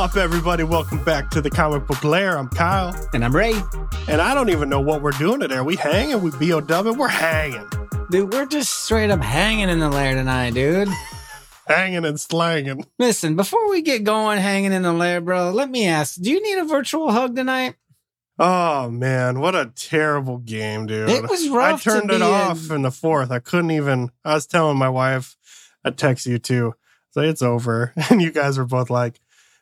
up, everybody? Welcome back to the Comic Book Lair. I'm Kyle, And I'm Ray. and I don't even know what we're doing today. Are we hanging? We BOW? We're hanging. Dude, we're just straight up hanging in the lair tonight, dude. Hanging and slanging. Listen, before we get going hanging in the lair, bro, let me ask do you need a virtual hug tonight? Oh, man. What a terrible game, dude. It was rough I turned it off in. in the fourth. I couldn't even. I was telling my wife, I text you too. Say it's over. And you guys were both like,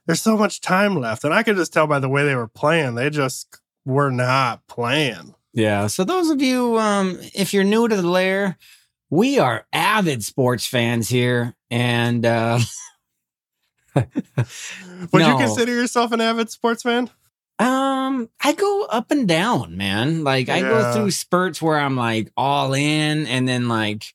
there's so much time left. And I could just tell by the way they were playing, they just were not playing. Yeah. So, those of you, um, if you're new to the lair, we are avid sports fans here. And, uh, Would you consider yourself an avid sports fan? Um, I go up and down, man. Like I go through spurts where I'm like all in and then like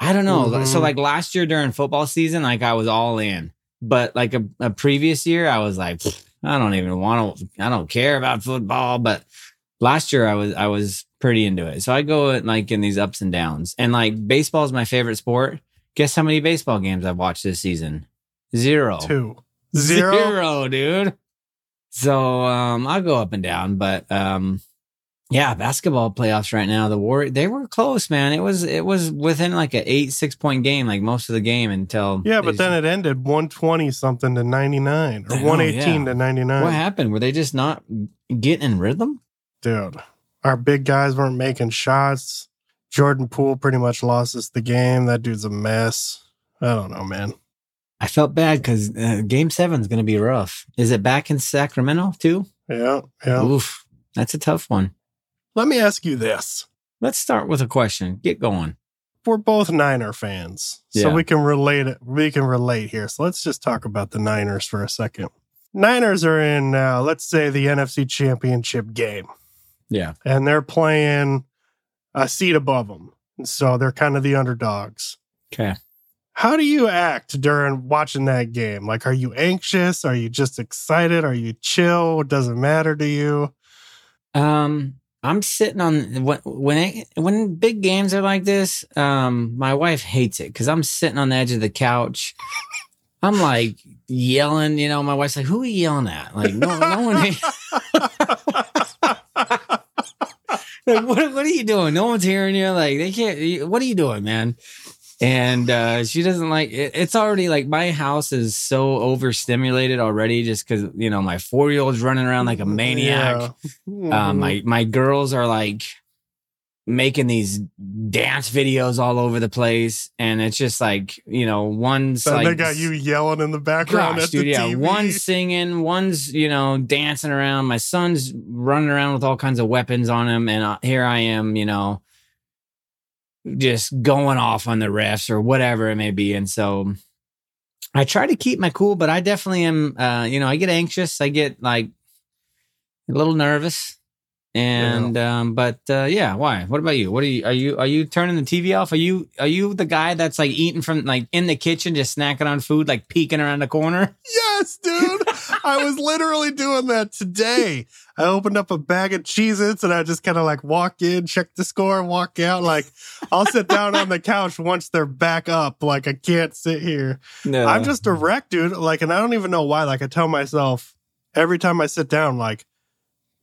I don't know. Mhm. So like last year during football season, like I was all in. But like a, a previous year, I was like, I don't even want to I don't care about football. But last year I was I was pretty into it. So I go in, like in these ups and downs. And like baseball is my favorite sport. Guess how many baseball games I've watched this season? Zero. Two. Zero. Zero, dude. So um I'll go up and down, but um yeah, basketball playoffs right now. The war they were close, man. It was it was within like an eight, six point game, like most of the game until Yeah, but then it ended 120 something to 99 or 118 yeah. to 99. what happened? Were they just not getting rhythm? Dude, our big guys weren't making shots. Jordan Poole pretty much lost us the game. That dude's a mess. I don't know, man. I felt bad because uh, game seven is going to be rough. Is it back in Sacramento too? Yeah, yeah. Oof, that's a tough one. Let me ask you this. Let's start with a question. Get going. We're both Niner fans, so we can relate it. We can relate here. So let's just talk about the Niners for a second. Niners are in, uh, let's say, the NFC Championship game. Yeah. and they're playing a seat above them. So they're kind of the underdogs. Okay. How do you act during watching that game? Like, are you anxious? Are you just excited? Are you chill? Doesn't matter to you. Um, I'm sitting on when when it, when big games are like this. Um, my wife hates it because I'm sitting on the edge of the couch. I'm like yelling, you know. My wife's like, "Who are you yelling at?" Like, no, no one. like, what, what are you doing? No one's hearing you. Like, they can't. What are you doing, man? And uh, she doesn't like it. It's already like my house is so overstimulated already, just because you know my four year old's running around like a maniac. Yeah. Um, my my girls are like making these dance videos all over the place, and it's just like you know, one's So like they got you yelling in the background Gosh, at dude, the yeah. TV. One's singing, one's you know dancing around. My son's running around with all kinds of weapons on him, and uh, here I am, you know, just going off on the refs or whatever it may be. And so I try to keep my cool, but I definitely am. Uh, you know, I get anxious. I get like a little nervous. And um, but uh, yeah, why? What about you? What are you? Are you are you turning the TV off? Are you are you the guy that's like eating from like in the kitchen, just snacking on food, like peeking around the corner? Yes, dude. I was literally doing that today. I opened up a bag of Cheez Its and I just kind of like walk in, check the score, and walk out. Like I'll sit down on the couch once they're back up. Like I can't sit here. No, I'm just a wreck, dude. Like, and I don't even know why. Like I tell myself every time I sit down, like,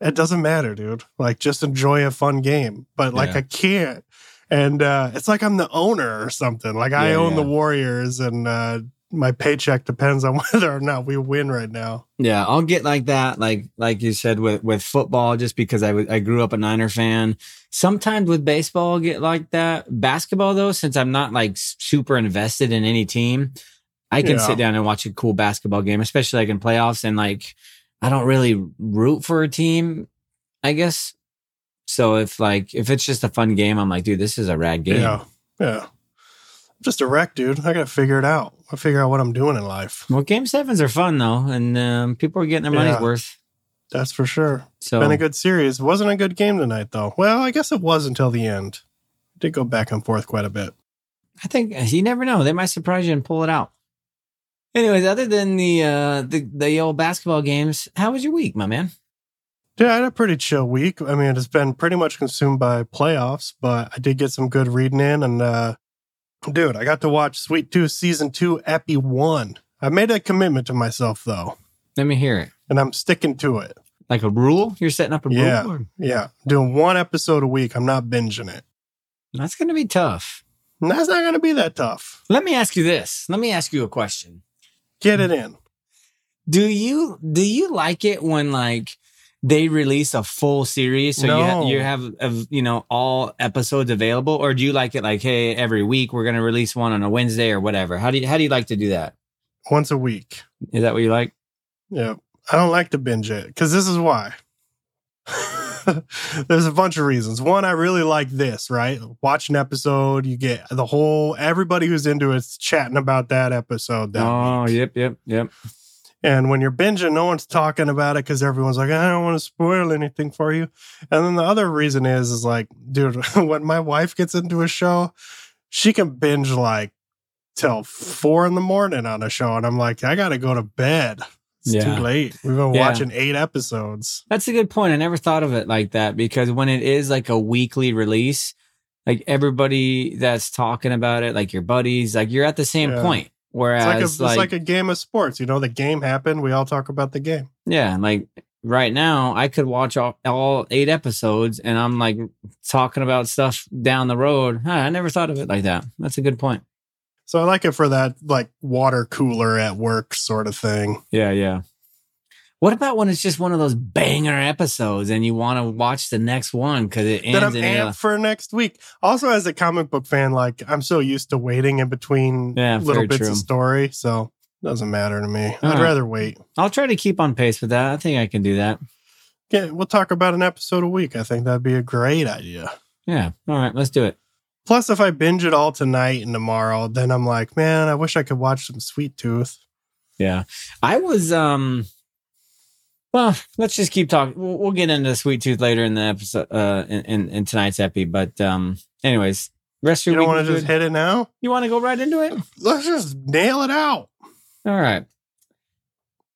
it doesn't matter, dude. Like just enjoy a fun game. But like Yeah. I can't. And uh it's like I'm the owner or something. Like I Yeah, own yeah. the Warriors and uh my paycheck depends on whether or not we win right now. Yeah, I'll get like that, like like you said with with football, just because I I grew up a Niner fan. Sometimes with baseball, I'll get like that. Basketball though, since I'm not like super invested in any team, I can Yeah. sit down and watch a cool basketball game, especially like in playoffs. And like, I don't really root for a team, I guess. So if like if it's just a fun game, I'm like, dude, this is a rad game. Yeah. Yeah. I'm just a wreck, dude. I gotta figure it out. I figure out what I'm doing in life. Well, game sevens are fun though, and um, people are getting their money's Yeah. worth. That's for sure. So Been a good series. Wasn't a good game tonight though. Well, I guess it was until the end. Did go back and forth quite a bit. I think you never know. They might surprise you and pull it out. Anyways, other than the uh the, the old basketball games, how was your week, my man? Yeah, I had a pretty chill week. I mean, it's been pretty much consumed by playoffs, but I did get some good reading in. And, uh, dude, I got to watch Sweet Tooth Season 2, Epi 1. I made a commitment to myself, though. Let me hear it. and I'm sticking to it. Like a rule? You're setting up a Yeah. rule? Or- Yeah, doing one episode a week. I'm not binging it. That's going to be tough. And that's not going to be that tough. Let me ask you this. Let me ask you a question. Get it in. Do you do you like it when like they release a full series so you, ha- you have of you know all episodes available or do you like it like hey every week we're going to release one on a Wednesday or whatever? How do you how do you like to do that? Once a week. Is that what you like? Yeah. I don't like to binge it because this is why. There's a bunch of reasons. One, I really like this, right? Watch an episode, you get the whole, everybody who's into it's chatting about that episode. That oh, week. yep, yep, yep. And when you're binging, no one's talking about it because everyone's like, I don't want to spoil anything for you. And then the other reason is, is like, dude, when my wife gets into a show, she can binge like till four in the morning on a show. And I'm like, I got to go to bed. It's Yeah. too late. We've been Yeah. watching eight episodes. That's a good point. I never thought of it like that because when it is like a weekly release, like everybody that's talking about it, like your buddies, like you're at the same Yeah. point. It's Whereas, like, a, it's like, like a game of sports. You know, the game happened. We all talk about the game. yeah, like right now, I could watch all, all eight episodes and I'm like talking about stuff down the road. Huh, I never thought of it like that. That's a good point. So I like it for that like water cooler at work sort of thing. Yeah, yeah. What about when it's just one of those banger episodes and you want to watch the next one because it ends Then I'm amped for next week. Also, as a comic book fan, like I'm so used to waiting in between Yeah, little bits true. of story, so it doesn't matter to me. I'd Alright. rather wait. I'll try to keep on pace with that. I think I can do that. Yeah, we'll talk about an episode a week. I think that'd be a great idea. Yeah. All right, let's do it. Plus, if I binge it all tonight and tomorrow, then I'm like, man, I wish I could watch some Sweet Tooth. Yeah. I was um well, let's just keep talking. We'll, we'll get into Sweet Tooth later in the episode uh in, in, in tonight's epi, but um anyways, rest of You don't want to just hit it now? You want to go right into it? Let's just nail it out. All right.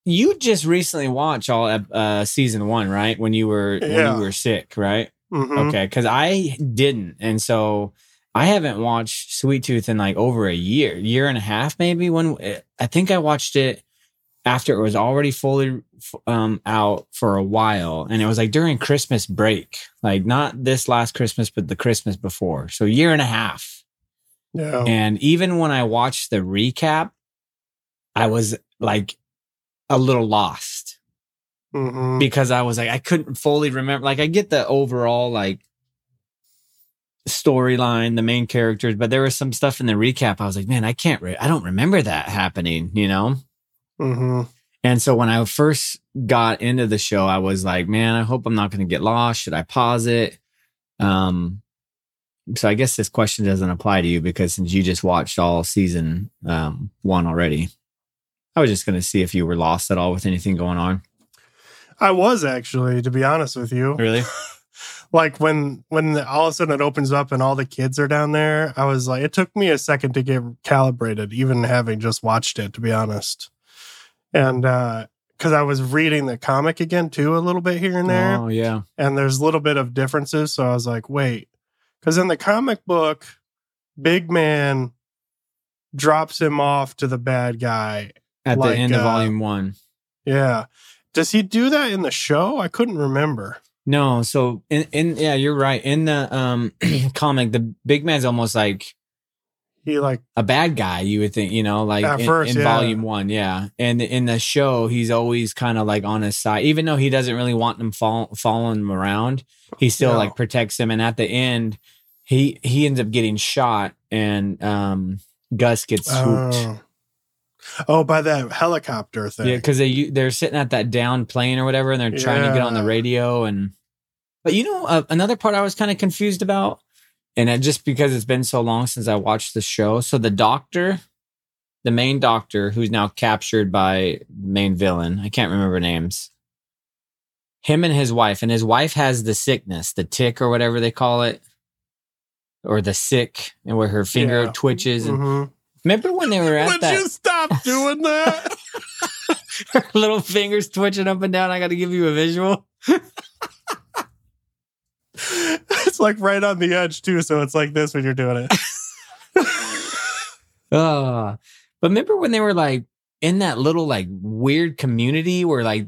You just recently watched all uh season 1, right? When you were when you were sick, right? Mhm. Okay, cuz I didn't. And so I haven't watched Sweet Tooth in like over a year, year and a half maybe when I think I watched it after it was already fully um out for a while and it was like during Christmas break. Like not this last Christmas but the Christmas before. So year and a half. Yeah. And even when I watched the recap I was like a little lost Mhm. because I was like, I couldn't fully remember. Like, I get the overall like storyline, the main characters, but there was some stuff in the recap. I was like, man, I can't, re- I don't remember that happening, you know? Mhm. And so when I first got into the show, I was like, man, I hope I'm not going to get lost. Should I pause it? Um, so I guess this question doesn't apply to you because since you just watched all season um, one already, I was just going to see if you were lost at all with anything going on. I was actually, to be honest with you. Really? like when when all of a sudden it opens up and all the kids are down there i was like it took me a second to get calibrated even having just watched it to be honest. And uh because i was reading the comic again too a little bit here and there. Oh, yeah. and there's a little bit of differences so i was like wait. Because in the comic book big man drops him off to the bad guy At Like, the end of uh, volume one. yeah. Does he do that in the show? I couldn't remember No, so in, in yeah, you're right. In the um comic, the big man's almost like he like a bad guy, you would think, you know, like in, first, in yeah. volume one, yeah. And in the show, he's always kind of like on his side, even though he doesn't really want them fall, following him around. He still No. like protects him, and at the end, he he ends up getting shot, and um Gus gets swooped. Oh. Oh, by that helicopter thing. Yeah, because they they're sitting at that down plane or whatever, and they're trying to get on the radio. And but you know, uh, another part I was kind of confused about, and it, just because it's been so long since I watched the show. So the doctor, the main doctor, who's now captured by the main villain, I can't remember names. Him and his wife, and his wife has the sickness, the tick or whatever they call it, or the sick, and where her finger Yeah. twitches. And Mhm. remember when they were at Would that? you stop doing that? her little fingers twitching up and down. I got to give you a visual. it's like right on the edge too, so it's like this when you're doing it. Uh, but remember when they were like in that little like weird community where like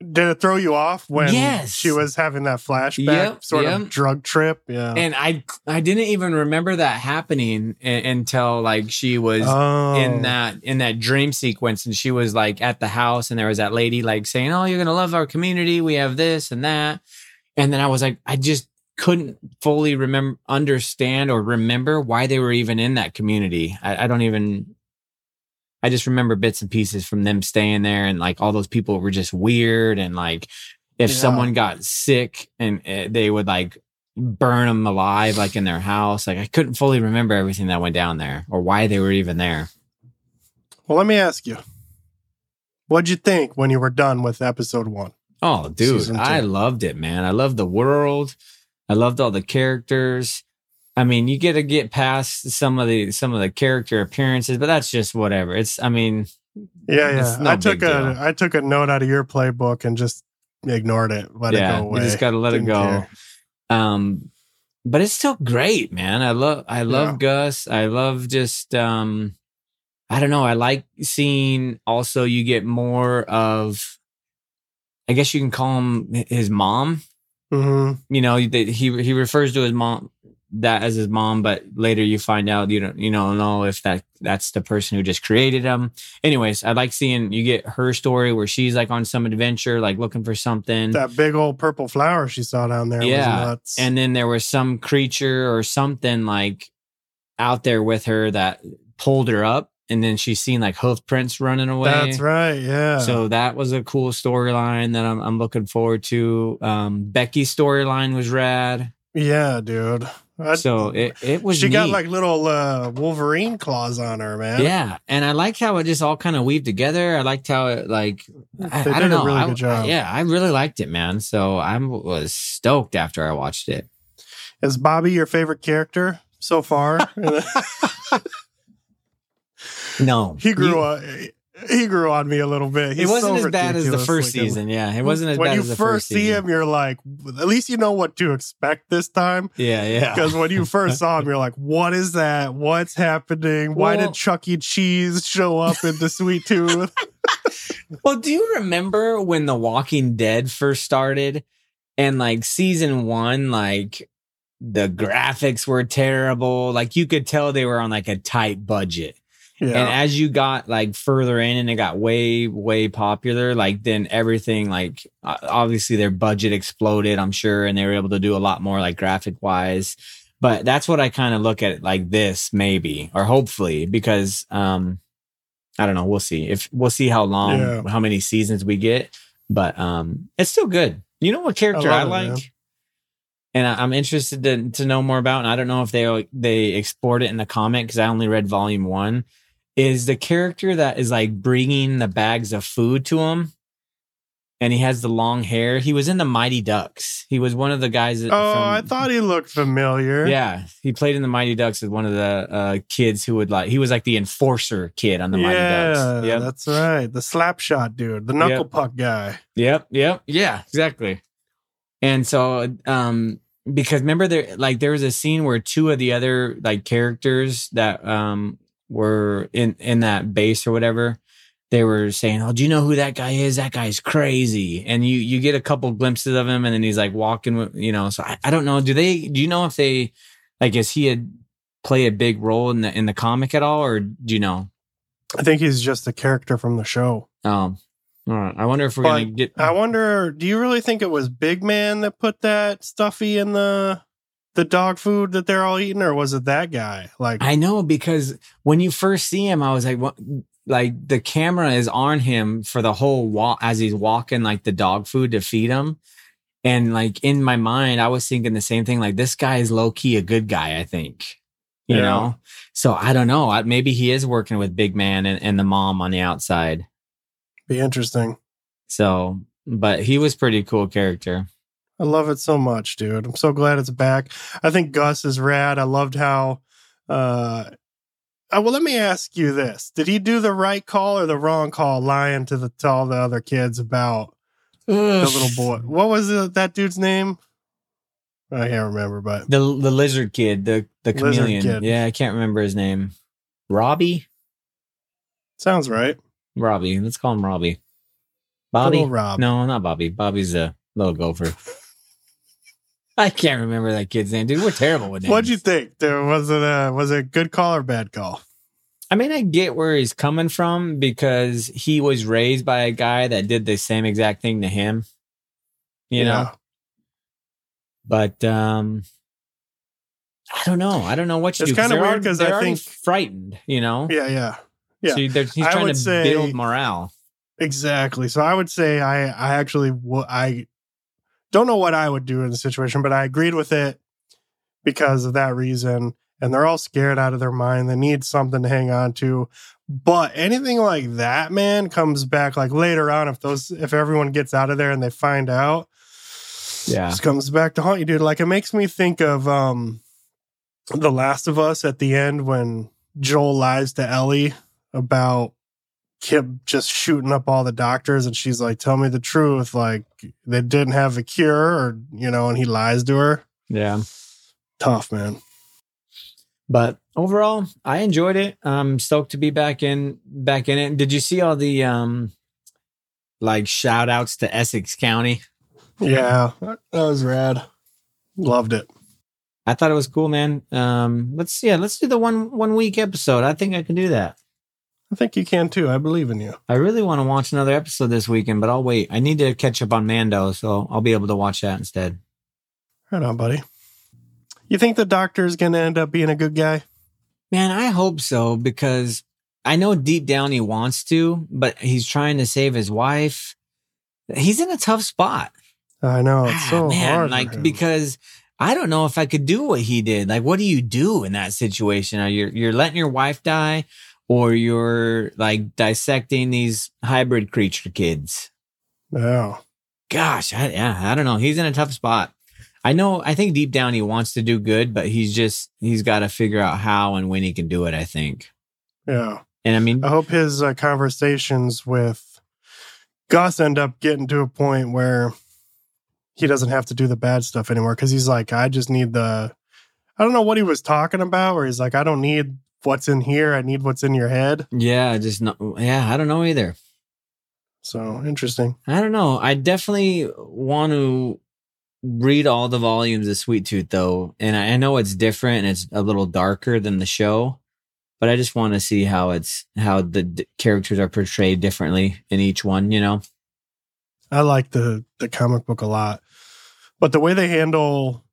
Did it throw you off when Yes. she was having that flashback Yep, sort yep. of drug trip? Yeah. and I I didn't even remember that happening until like she was oh. in that in that dream sequence and she was like at the house and there was that lady like saying oh you're gonna love our community we have this and that and then i was like i just couldn't fully remember understand or remember why they were even in that community i, I don't even i just remember bits and pieces from them staying there and like all those people were just weird and like if Yeah. someone got sick and uh, they would like burn them alive like in their house like i couldn't fully remember everything that went down there or why they were even there Well, let me ask you. What'd you think when you were done with episode one? Oh dude i loved it man i loved the world i loved all the characters i mean you get to get past some of the some of the character appearances but that's just whatever it's i mean Yeah, It's yeah. no I took a deal. I took a note out of your playbook and just ignored it. Let yeah it go away. you just gotta let Didn't it go care. um but it's still great man i love i love Yeah. gus i love just um i don't know i like seeing also you get more of i guess you can call him his mom. Mhm. you know he he refers to his mom that as his mom but later you find out you don't you don't know if that that's the person who just created him. Anyways i like seeing you get her story where she's like on some adventure like looking for something. That big old purple flower she saw down there Yeah, was nuts. and then there was some creature or something like out there with her that pulled her up and then she's seen like hoof prints running away That's right. Yeah. so that was a cool storyline that I'm, I'm looking forward to um becky's storyline was rad yeah, dude. I- so it, it was she got like little uh, Wolverine claws on her, man. yeah and i liked how it just all kind of weaved together i liked how it like I, They I did don't a really I- good job. yeah i really liked it man so i was stoked after i watched it Is Bobby your favorite character so far? no he grew You- up. He grew on me a little bit. it wasn't so as bad as the first looking. season. Yeah, it wasn't as when bad you as the first first see season. him, you're like, at least you know what to expect this time. Yeah, yeah. Because when you first saw him, you're like, what is that? What's happening? Why Well- did Chuck E. Cheese show up in the Sweet Tooth? Well, do you remember when The Walking Dead first started and like season one, like the graphics were terrible. Like you could tell they were on like a tight budget. And as you got like further in and it got way, way popular, like then everything, like obviously their budget exploded, I'm sure, and they were able to do a lot more like graphic wise. But that's what I kind of look at like this, maybe, or hopefully, because um I don't know, we'll see. If we'll see how long, Yeah. how many seasons we get, but um it's still good. You know what character I, it, like? and I- I'm interested to, to know more about. And I don't know if they they explored it in the comic because I only read volume one. Is the character that is like bringing the bags of food to him, and he has the long hair. He was in the Mighty Ducks. He was one of the guys. That, oh, from- I thought he looked familiar. Yeah, he played in the Mighty Ducks as one of the uh, kids who would like. He was like the enforcer kid on the Mighty Ducks. Yeah, that's right. The slap shot dude, the knuckle puck guy. Yep, yep, yeah, exactly. And so, um, because remember there, like there was a scene where two of the other like characters that um were in in that base or whatever, they were saying, "Oh, do you know who that guy is? That guy's crazy." And you you get a couple glimpses of him, and then he's like walking with you know. So I, I don't know. Do they? Do you know if they like is he a play a big role in the in the comic at all, or do you know? I think he's just a character from the show. Um, all right. I wonder if we're But gonna get. I wonder, do you really think it was Big Man that put that stuffy in the the dog food that they're all eating, or was it that guy? Like, I know because when you first see him, I was like, what? Like the camera is on him for the whole walk as he's walking like the dog food to feed him. And like in my mind, I was thinking the same thing. Like this guy is low key a good guy, I think. You Yeah. know? So I don't know. I, maybe he is working with Big Man and, and the mom on the outside. be interesting. So, but he was pretty cool character. I love it so much, dude. I'm so glad it's back. I think Gus is rad. I loved how. uh uh, well, let me ask you this: Did he do the right call or the wrong call, lying to the to all the other kids about the little boy? What was it, that dude's name? I can't remember, but The the lizard kid, the the chameleon. Yeah, I can't remember his name. Robbie? sounds right. Robbie. Let's call him Robbie. Bobby? Rob. No, not Bobby. Bobby's a little gopher. I can't remember that kid's name, dude. We're terrible with names. What'd you think? There was it a was it a good call or bad call? I mean, I get where he's coming from because he was raised by a guy that did the same exact thing to him. You know, but um I don't know. I don't know what you It's do. 'cause kinda weird 'cause they're I think- frightened. You know, Yeah, yeah. yeah. So he's trying to say- build morale. Exactly. So I would say I I actually w- I don't know what I would do in the situation, but I agreed with it because of that reason. And they're all scared out of their mind. They need something to hang on to. But anything like that, man, comes back like later on if those if everyone gets out of there and they find out. Yeah. This comes back to haunt you, dude. Like it makes me think of um The Last of Us at the end when Joel lies to Ellie about Kip just shooting up all the doctors and she's like, Tell me the truth. Like they didn't have a cure or you know, and he lies to her. Yeah. Tough, man. But overall, I enjoyed it. I'm stoked to be back in back in it. Did you see all the um like shout outs to Essex County? Yeah. That was rad. Loved it. I thought it was cool, man. Um let's yeah, let's do the one one week episode. I think I can do that. I think you can too. I believe in you. I really want to watch another episode this weekend, but I'll wait. I need to catch up on Mando, so I'll be able to watch that instead. Right on, buddy. You think the doctor is gonna end up being a good guy? Man, I hope so because I know deep down he wants to, but he's trying to save his wife. He's in a tough spot. I know it's Ah, so man, hard. like because I don't know if I could do what he did. Like, what do you do in that situation? Are you you're letting your wife die, or you're like dissecting these hybrid creature kids? yeah. Gosh, I, yeah, I don't know. He's in a tough spot. I know. I think deep down he wants to do good, but he's just he's got to figure out how and when he can do it. I think. Yeah. And I mean, I hope his uh, conversations with Gus end up getting to a point where he doesn't have to do the bad stuff anymore because he's like, I just need the. I don't know what he was talking about, where he's like, I don't need what's in here. I need what's in your head. yeah, just not. Yeah, I don't know either. So interesting. I don't know. I definitely want to read all the volumes of Sweet Tooth though, and I I know it's different and it's a little darker than the show, but I just want to see how it's how the d- characters are portrayed differently in each one. You know? I like the the comic book a lot, but the way they handle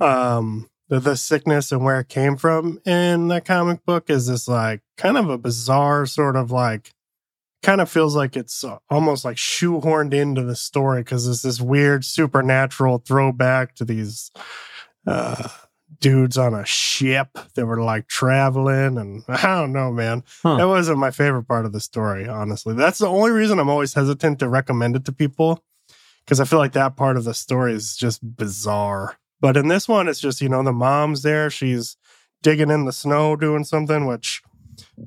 um the, the sickness and where it came from in that comic book is this like kind of a bizarre sort of like kind of feels like it's uh, almost like shoehorned into the story because it's this weird supernatural throwback to these uh dudes on a ship that were like traveling and I don't know man. Huh. that wasn't my favorite part of the story honestly. That's the only reason I'm always hesitant to recommend it to people because I feel like that part of the story is just bizarre but in this one it's just you know the mom's there she's digging in the snow doing something which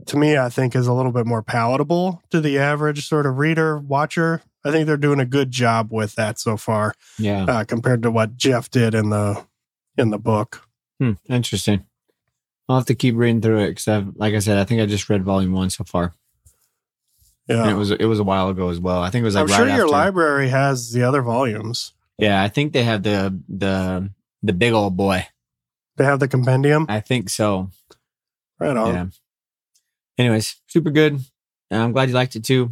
to me I think is a little bit more palatable to the average sort of reader watcher I think they're doing a good job with that so far Yeah. uh, compared to what Jeff did in the in the book Hmm, interesting. I'll have to keep reading through it because I've, like I said, I think I just read volume one so far, yeah and it was it was a while ago as well. I think it was like I'm right sure your after- library has the other volumes Yeah, I think they have the the the big old boy. they have the compendium I think so. right on yeah. Anyways, super good. I'm glad you liked it too.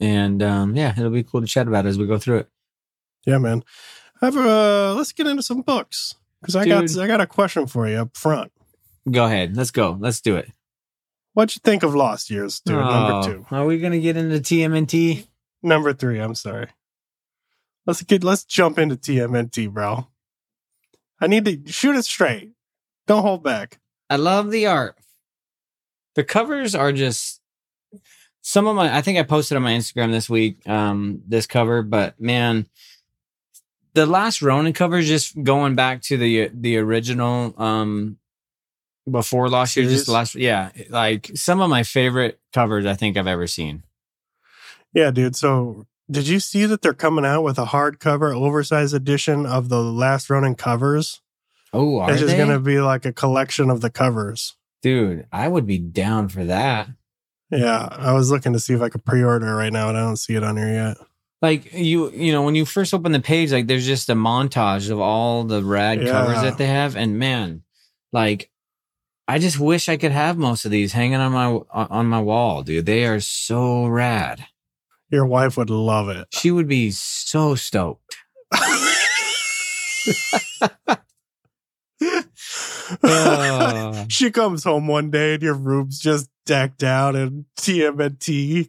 And um, yeah, it'll be cool to chat about it as we go through it. Yeah, man. Have uh let's get into some books because I got I got a question for you up front. Go ahead. Let's go. Let's do it. What'd you think of Lost Years, dude? Oh, Number two, Are we gonna get into TMNT? number three. I'm sorry. Let's get let's jump into TMNT, bro. I need to shoot it straight. Don't hold back. I love the art. The covers are just some of my I think I posted on my Instagram this week, um, this cover, but man, the last Ronin cover is just going back to the the original um before last year, just the last yeah, like some of my favorite covers I think I've ever seen. Yeah, dude. So did you see that they're coming out with a hardcover, oversized edition of the Last Ronin covers? Oh, are it's just they? gonna be like a collection of the covers. Dude, I would be down for that. Yeah, I was looking to see if I could pre-order right now, and I don't see it on here yet. Like you, you know, when you first open the page, like there's just a montage of all the rad covers that they have, and man, like I just wish I could have most of these hanging on my on my wall, dude. They are so rad. Your wife would love it. She would be so stoked. Uh, she comes home one day and your room's just decked out in TMNT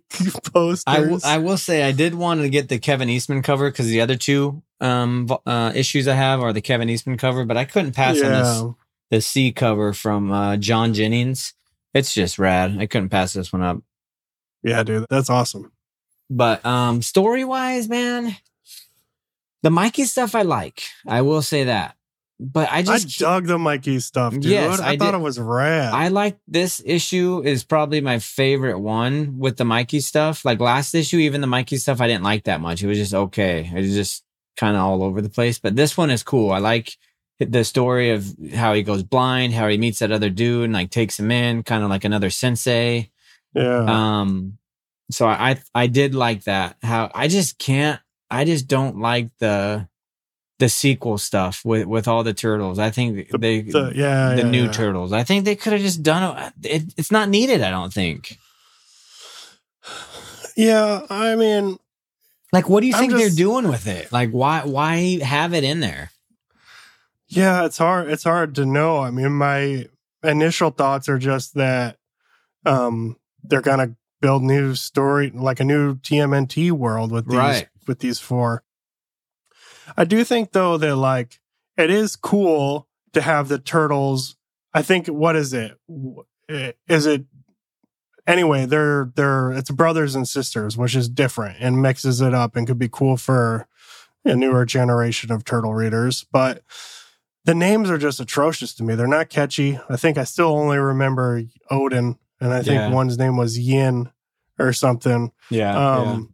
posters. I, w- I will say I did want to get the Kevin Eastman cover because the other two um uh, issues I have are the Kevin Eastman cover, but I couldn't pass on this the C cover from uh, John Jennings. It's just rad. I couldn't pass this one up. yeah, dude, that's awesome. But um story wise, man, the Mikey stuff I like. I will say that. But I just I dug the Mikey stuff, dude. Yes, I, I thought did. it was rad. I like this issue is probably my favorite one with the Mikey stuff. Like last issue, even the Mikey stuff, I didn't like that much. It was just okay. It was just kind of all over the place. But this one is cool. I like the story of how he goes blind, how he meets that other dude and like takes him in, kind of like another sensei. yeah, Um, so I I did like that. How I just can't. I just don't like the the sequel stuff with with all the turtles. I think the, they the- yeah, the yeah, new yeah. turtles. I think they could have just done it. it. It's not needed. I don't think. Yeah, I mean, Like, what do you I'm think they're doing with it? Like, why why have it in there? Yeah, it's hard. It's hard to know. I mean, my initial thoughts are just that um, they're gonna build new story, like a new TMNT world with these Right. with these four. I do think though that like it is cool to have the turtles. I think what is it? Eh, Is it anyway? They're they're it's brothers and sisters, which is different and mixes it up and could be cool for a newer generation of turtle readers, but the names are just atrocious to me. They're not catchy. I think I still only remember Odyn, and I think Yeah. one's name was Yin or something. Yeah. Um,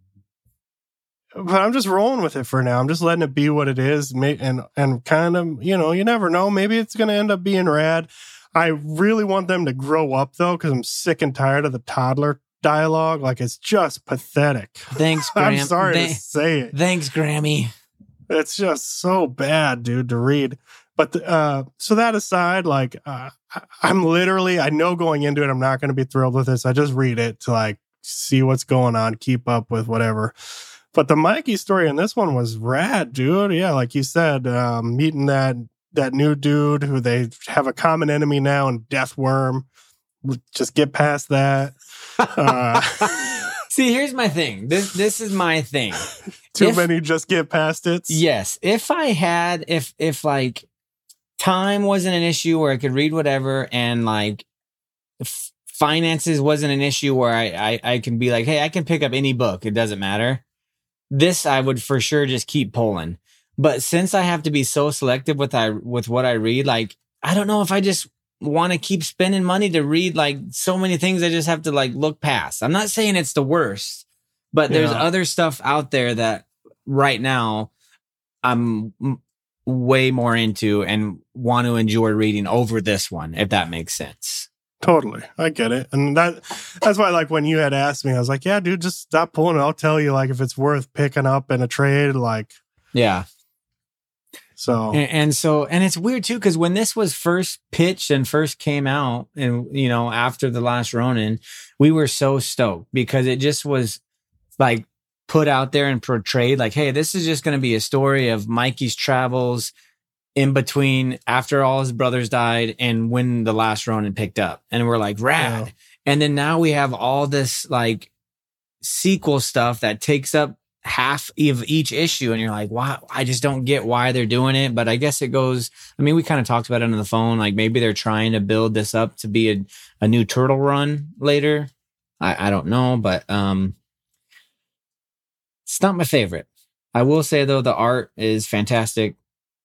But I'm just rolling with it for now. I'm just letting it be what it is, and and kind of you know you never know. Maybe it's going to end up being rad. I really want them to grow up though, because I'm sick and tired of the toddler dialogue. Like it's just pathetic. Thanks, Graham. I'm sorry Tha- to say it. Thanks, Grammy. It's just so bad, dude, to read. But the, uh, so that aside, like uh, I'm literally, I know going into it, I'm not going to be thrilled with this. I just read it to like see what's going on, keep up with whatever. But the Mikey story in this one was rad, dude. Yeah, like you said, um, meeting that that new dude who they have a common enemy now and Death Worm. Just get past that. Uh, See, here's my thing. This this is my thing. too If- many just get past it. Yes, if I had, if if like time wasn't an issue where I could read whatever, and like f- finances wasn't an issue where I, I I can be like, hey, I can pick up any book. It doesn't matter. This I would for sure just keep pulling. But since I have to be so selective with I with what I read, like I don't know if I just want to keep spending money to read like so many things I just have to like look past. I'm not saying it's the worst, but there's Yeah. other stuff out there that right now I'm way more into and want to enjoy reading over this one, if that makes sense. Totally. I get it. And that that's why like when you had asked me, I was like, Yeah, dude, just stop pulling it. I'll tell you like if it's worth picking up in a trade, like Yeah. so And, and so, and it's weird too, because when this was first pitched and first came out, and you know, after the last Ronin, we were so stoked because it just was like put out there and portrayed like, hey, this is just going to be a story of Mikey's travels in between after all his brothers died and when the last Ronin picked up. And we're like, rad. Yeah. And then now we have all this like sequel stuff that takes up half of each issue and you're like wow i just don't get why they're doing it but i guess it goes i mean we kind of talked about it on the phone like maybe they're trying to build this up to be a, a new turtle run later I, I don't know but um it's not my favorite i will say though the art is fantastic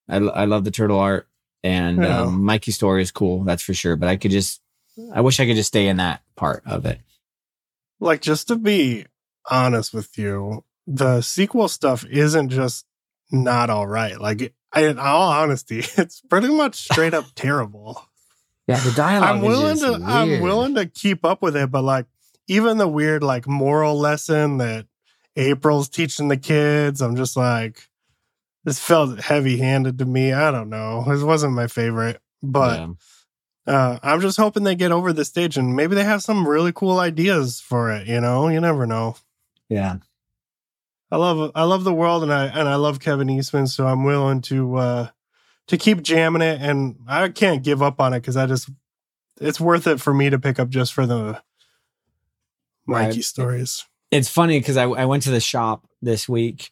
i, I love the turtle art and Yeah. um, mikey's story is cool that's for sure but i could just i wish i could just stay in that part of it like just to be honest with you, the sequel stuff isn't just not all right. Like I, in all honesty, it's pretty much straight up terrible. yeah the dialogue I'm willing to I'm willing to keep up with it, but like even the weird like moral lesson that April's teaching the kids, I'm just like, this felt heavy handed to me. I don't know. This wasn't my favorite, but Yeah. uh, I'm just hoping they get over the stage and maybe they have some really cool ideas for it. You know, you never know. yeah. I love I love the world and I and I love Kevin Eastman, so I'm willing to uh to keep jamming it and I can't give up on it because I just it's worth it for me to pick up just for the Mikey Right. stories. It's funny because I, I went to the shop this week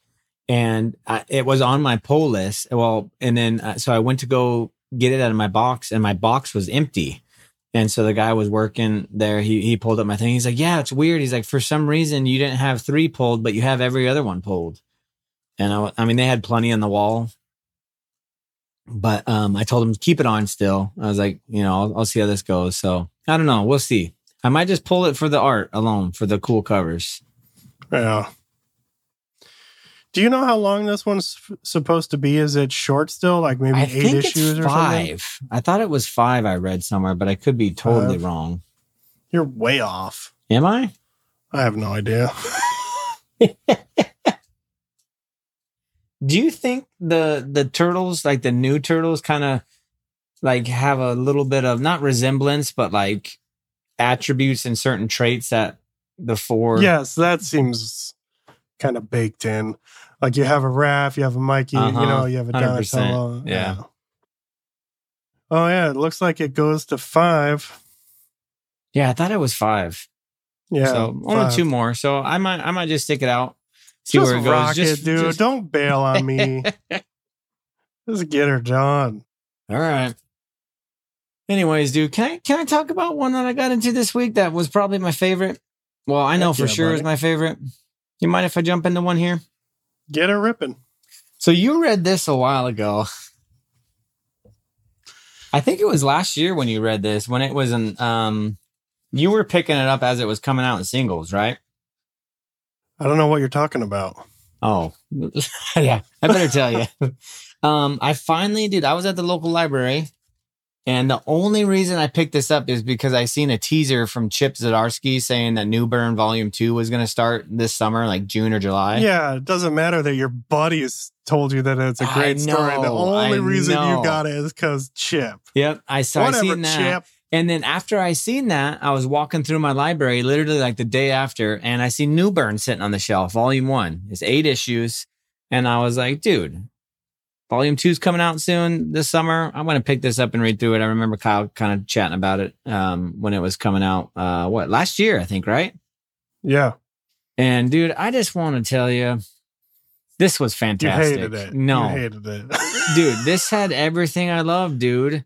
and I, it was on my pull list. Well, and then uh, so I went to go get it out of my box and my box was empty. And so the guy was working there. He he pulled up my thing. He's like, "Yeah, it's weird." He's like, "For some reason, you didn't have three pulled, but you have every other one pulled." And I, I mean, they had plenty on the wall, but um, I told him keep it on still. I was like, you know, I'll, I'll see how this goes. So I don't know. We'll see. I might just pull it for the art alone, for the cool covers. Yeah. Do you know how long this one's f- supposed to be? Is it short still? Like maybe I eight issues or something? five. I thought it was five. I read somewhere, but I could be totally Five. wrong. You're way off. Am I? I have no idea. Do you think the the turtles, like the new turtles, kind of like have a little bit of not resemblance, but like attributes and certain traits that the four? yes, that seems kind of baked in. Like you have a Raph, you have a Mikey, Uh-huh. you know, you have a 100%. Donatello. Yeah. Oh yeah, it looks like it goes to five. yeah. I thought it was five. Yeah. so only five. two more. So I might I might just stick it out. See Just where it goes. Just- it, dude. just- Don't bail on me. Just get her done. All right. Anyways, dude, can I can I talk about one that I got into this week that was probably my favorite? Well, I know Heck for yeah, sure is my favorite. You mind if I jump into one here? Get her ripping. So you read this a while ago. I think it was last year when you read this, when it was in um you were picking it up as it was coming out in singles, right? I don't know what you're talking about. Oh, yeah. I better tell you. Um, I finally, dude, I was at the local library, and the only reason I picked this up is because I seen a teaser from Chip Zdarsky saying that Newburn Volume Two was going to start this summer, like June or July. Yeah, it doesn't matter that your buddies told you that it's a great story. The only I reason know. you got it is because Chip. Yep. I saw. I Whatever, seen that. Chip. And then after I seen that, I was walking through my library literally like the day after, and I see Newburn sitting on the shelf, volume one. It's eight issues. And I was like, dude, volume two's coming out soon this summer. I'm gonna pick this up and read through it. I remember Kyle kind of chatting about it um when it was coming out uh what last year, I think, right? Yeah, And dude, I just want to tell you, this was fantastic. you hated it. No, you hated it. dude, this had everything I love, dude.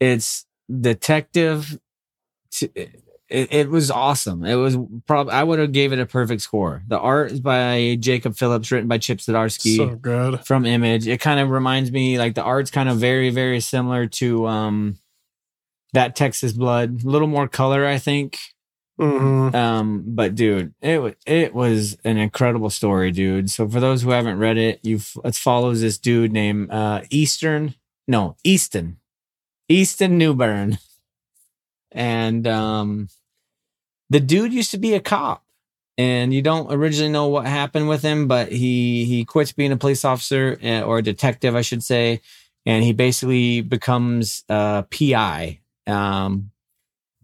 It's detective. t- It, it was awesome. It was probably I would have gave it a perfect score. The art is by Jacob Phillips, written by Chip Zdarsky so good. from Image. It kind of reminds me like the art's kind of very very similar to um that Texas Blood. A little more color, I think. hmm Um, but dude, it was it was an incredible story, dude. So for those who haven't read it, you it follows this dude named uh Eastern, no Easton, Easton Newburn, and um, the dude used to be a cop, and you don't originally know what happened with him, but he he quits being a police officer uh, or a detective, I should say, and he basically becomes a PI. Um,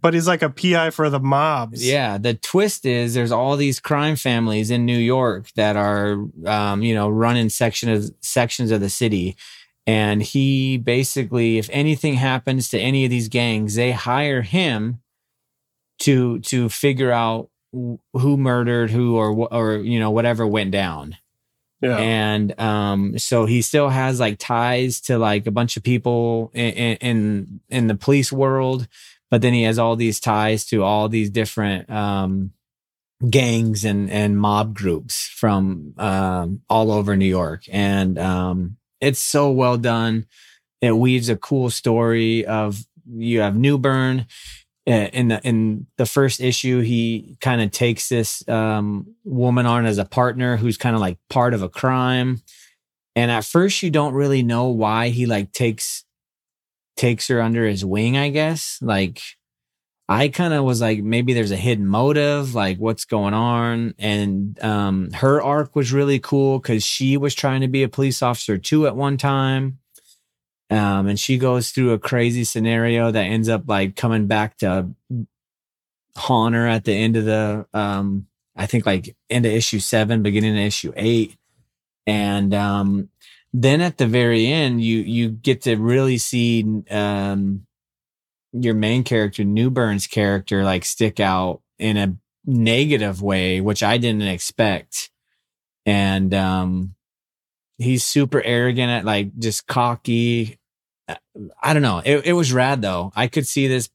But he's like a PI for the mobs. yeah, the twist is there's all these crime families in New York that are, um, you know, running section of sections of the city, and he basically, if anything happens to any of these gangs, they hire him to to figure out who murdered who or or you know whatever went down yeah. and um so he still has like ties to like a bunch of people in in in the police world but then he has all these ties to all these different um gangs and and mob groups from um all over New York and um it's so well done. It weaves a cool story of you have Newburn uh, in the in the first issue he kind of takes this um woman on as a partner who's kind of like part of a crime. And at first you don't really know why he like takes takes her under his wing i guess. Like I kind of was like, maybe there's a hidden motive, like what's going on. And um, her arc was really cool because she was trying to be a police officer too at one time. Um, and she goes through a crazy scenario that ends up like coming back to haunt her at the end of the, um, I think like end of issue seven, beginning of issue eight. And um, then at the very end, you you get to really see um, your main character, Newburn's character, like stick out in a negative way, which I didn't expect. And um, he's super arrogant at like just cocky. I don't know. It, it was rad though. I could see this.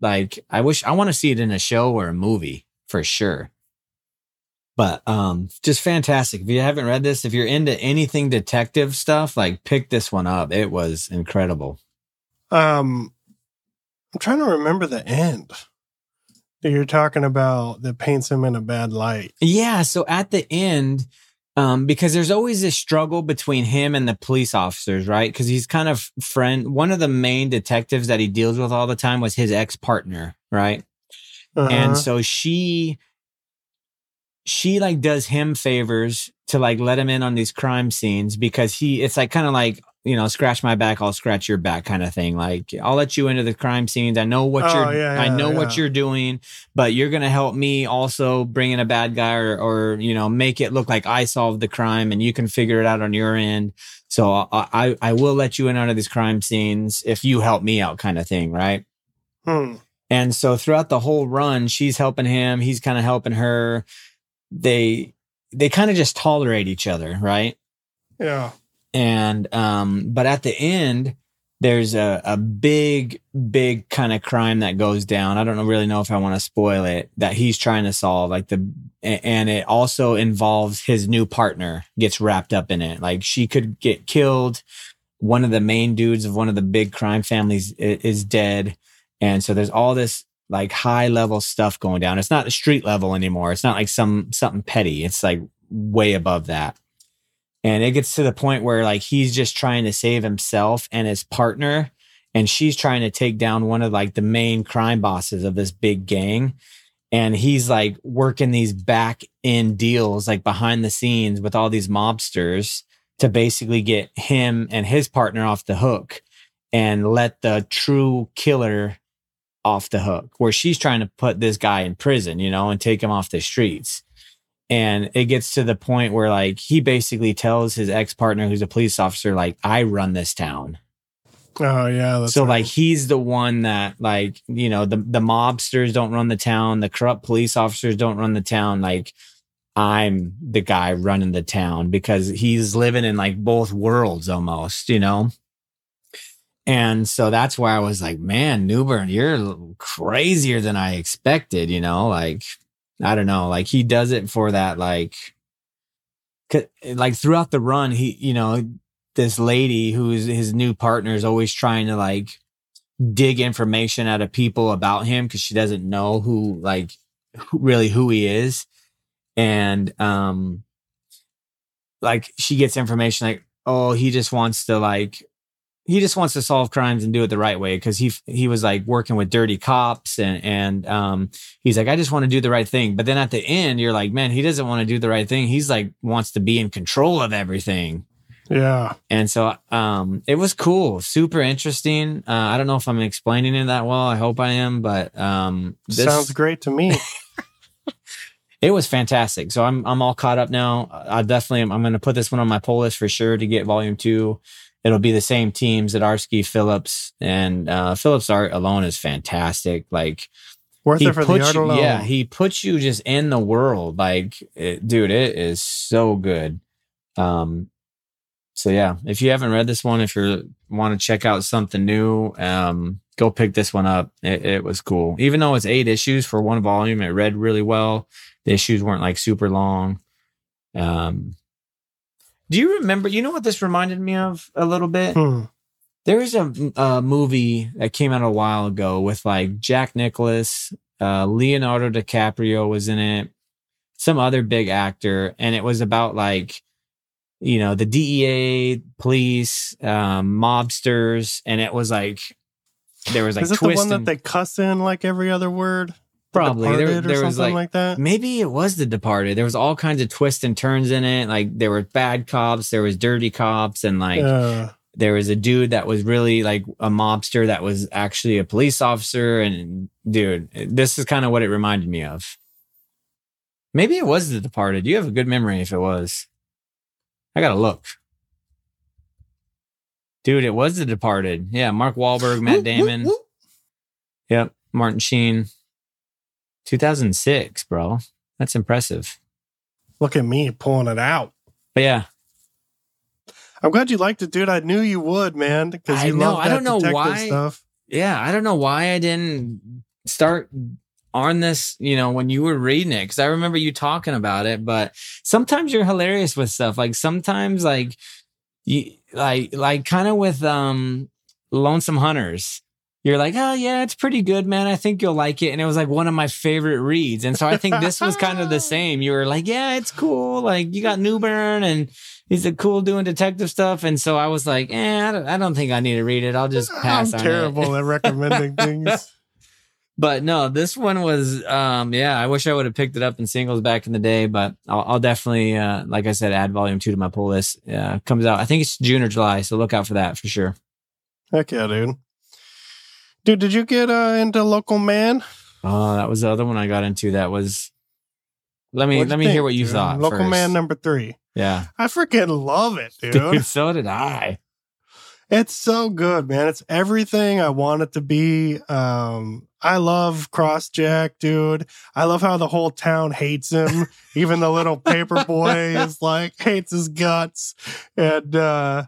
Like, I wish I want to see it in a show or a movie for sure. But um, just fantastic. If you haven't read this, if you're into anything detective stuff, like pick this one up. It was incredible. Um, I'm trying to remember the end that you're talking about that paints him in a bad light. Yeah. So at the end, um, because there's always this struggle between him and the police officers, right? Because he's kind of friend. One of the main detectives that he deals with all the time was his ex partner, right? Uh-huh. And so she she like does him favors to like let him in on these crime scenes because he it's like kind of like you know scratch my back i'll scratch your back kind of thing like i'll let you into the crime scenes i know what Oh, you're yeah, i yeah, know what you're doing but you're gonna help me also bring in a bad guy or, or you know make it look like i solved the crime and you can figure it out on your end so i i, I will let you in under these crime scenes if you help me out kind of thing right Hmm. and so throughout the whole run, she's helping him, he's kind of helping her. They they kind of just tolerate each other, right? Yeah. And um but at the end there's a, a big big kind of crime that goes down. I don't really know if I want to spoil it that he's trying to solve like the and it also involves his new partner gets wrapped up in it. Like she could get killed. One of the main dudes of one of the big crime families is dead. And so there's all this like high level stuff going down. It's not street level anymore. It's not like some something petty. It's like way above that. And it gets to the point where like he's just trying to save himself and his partner and she's trying to take down one of like the main crime bosses of this big gang. And he's like working these back end deals like behind the scenes with all these mobsters to basically get him and his partner off the hook and let the true killer off the hook where she's trying to put this guy in prison you know and take him off the streets and it gets to the point where like he basically tells his ex-partner who's a police officer like i run this town Oh yeah. That's so right. like he's the one that like you know the the mobsters don't run the town, the corrupt police officers don't run the town. Like I'm the guy running the town because he's living in like both worlds almost, you know. And so that's why I was like, man, Newburn, you're crazier than I expected, you know. Like I don't know, like he does it for that like, Like throughout the run, he, you know, this lady who's his new partner is always trying to like dig information out of people about him because she doesn't know who like who, really who he is. And um like she gets information like oh he just wants to like he just wants to solve crimes and do it the right way because he he was like working with dirty cops and and um he's like I just want to do the right thing but then at the end you're like man he doesn't want to do the right thing he's like wants to be in control of everything yeah. and so um it was cool, super interesting. Uh, I don't know if I'm explaining it that well. I hope I am, but um this, Sounds great to me. it was fantastic. So I'm I'm all caught up now. I definitely am, I'm going to put this one on my pull list for sure to get volume 2. It'll be the same teams Zdarsky Phillips and uh Phillips art alone is fantastic. Like Worth it for the art you, alone. yeah, he puts you just in the world. Like, it, dude, it is so good. Um, so yeah, if you haven't read this one, if you want to check out something new, um, go pick this one up. It, it was cool, even though it's eight issues for one volume. It read really well. The issues weren't like super long. Um, do you remember? You know what this reminded me of a little bit? Hmm. was a, a movie that came out a while ago with like Jack Nicholas, uh, Leonardo DiCaprio was in it, some other big actor, and it was about like, you know, the DEA, police, um, mobsters, and it was like, there was like Is it the one that they cuss in like every other word? The probably. There, Departed or there was something like, like, that. maybe it was the departed. There was all kinds of twists and turns in it. Like there were bad cops there was dirty cops and like Uh, there was a dude that was really like a mobster that was actually a police officer. And dude this is kind of what it reminded me of. Maybe it was the departed. You have a good memory if it was. I gotta look. Dude it was the departed. Yeah mark Wahlberg, matt damon. yep martin sheen 2006 bro that's impressive Look at me pulling it out. but yeah I'm glad you liked it, dude. I knew you would, man, because you know. love I that don't know detective why. stuff. yeah, I don't know why I didn't start on this, you know, when you were reading it, because I remember you talking about it. But sometimes you're hilarious with stuff. Like sometimes, like you, like, like kind of with um, Lonesome Hunters. You're like, oh yeah, it's pretty good, man. I think you'll like it. And it was like one of my favorite reads. And so I think this was kind of the same. You were like, yeah, it's cool. Like you got Newburn and he's a cool doing detective stuff. And so I was like, eh, I don't, I don't think I need to read it. I'll just pass I'm on it. terrible at recommending things. But no, this one was, um, yeah, I wish I would have picked it up in singles back in the day, but I'll, I'll definitely, uh, like I said, add volume two to my pull list. Uh, comes out, I think it's June or July. So look out for that for sure. Heck yeah, dude. Dude, did you get uh, into Local Man? Oh, that was the other one I got into. That was, let me, What'd let me think, hear what you dude? thought. Local first. Man number three. Yeah. I freaking love it, dude. Dude, so did I. It's so good, man. It's everything I want it to be. Um, I love Crossjack, dude. I love how the whole town hates him. Even the little paper boy is like hates his guts. And uh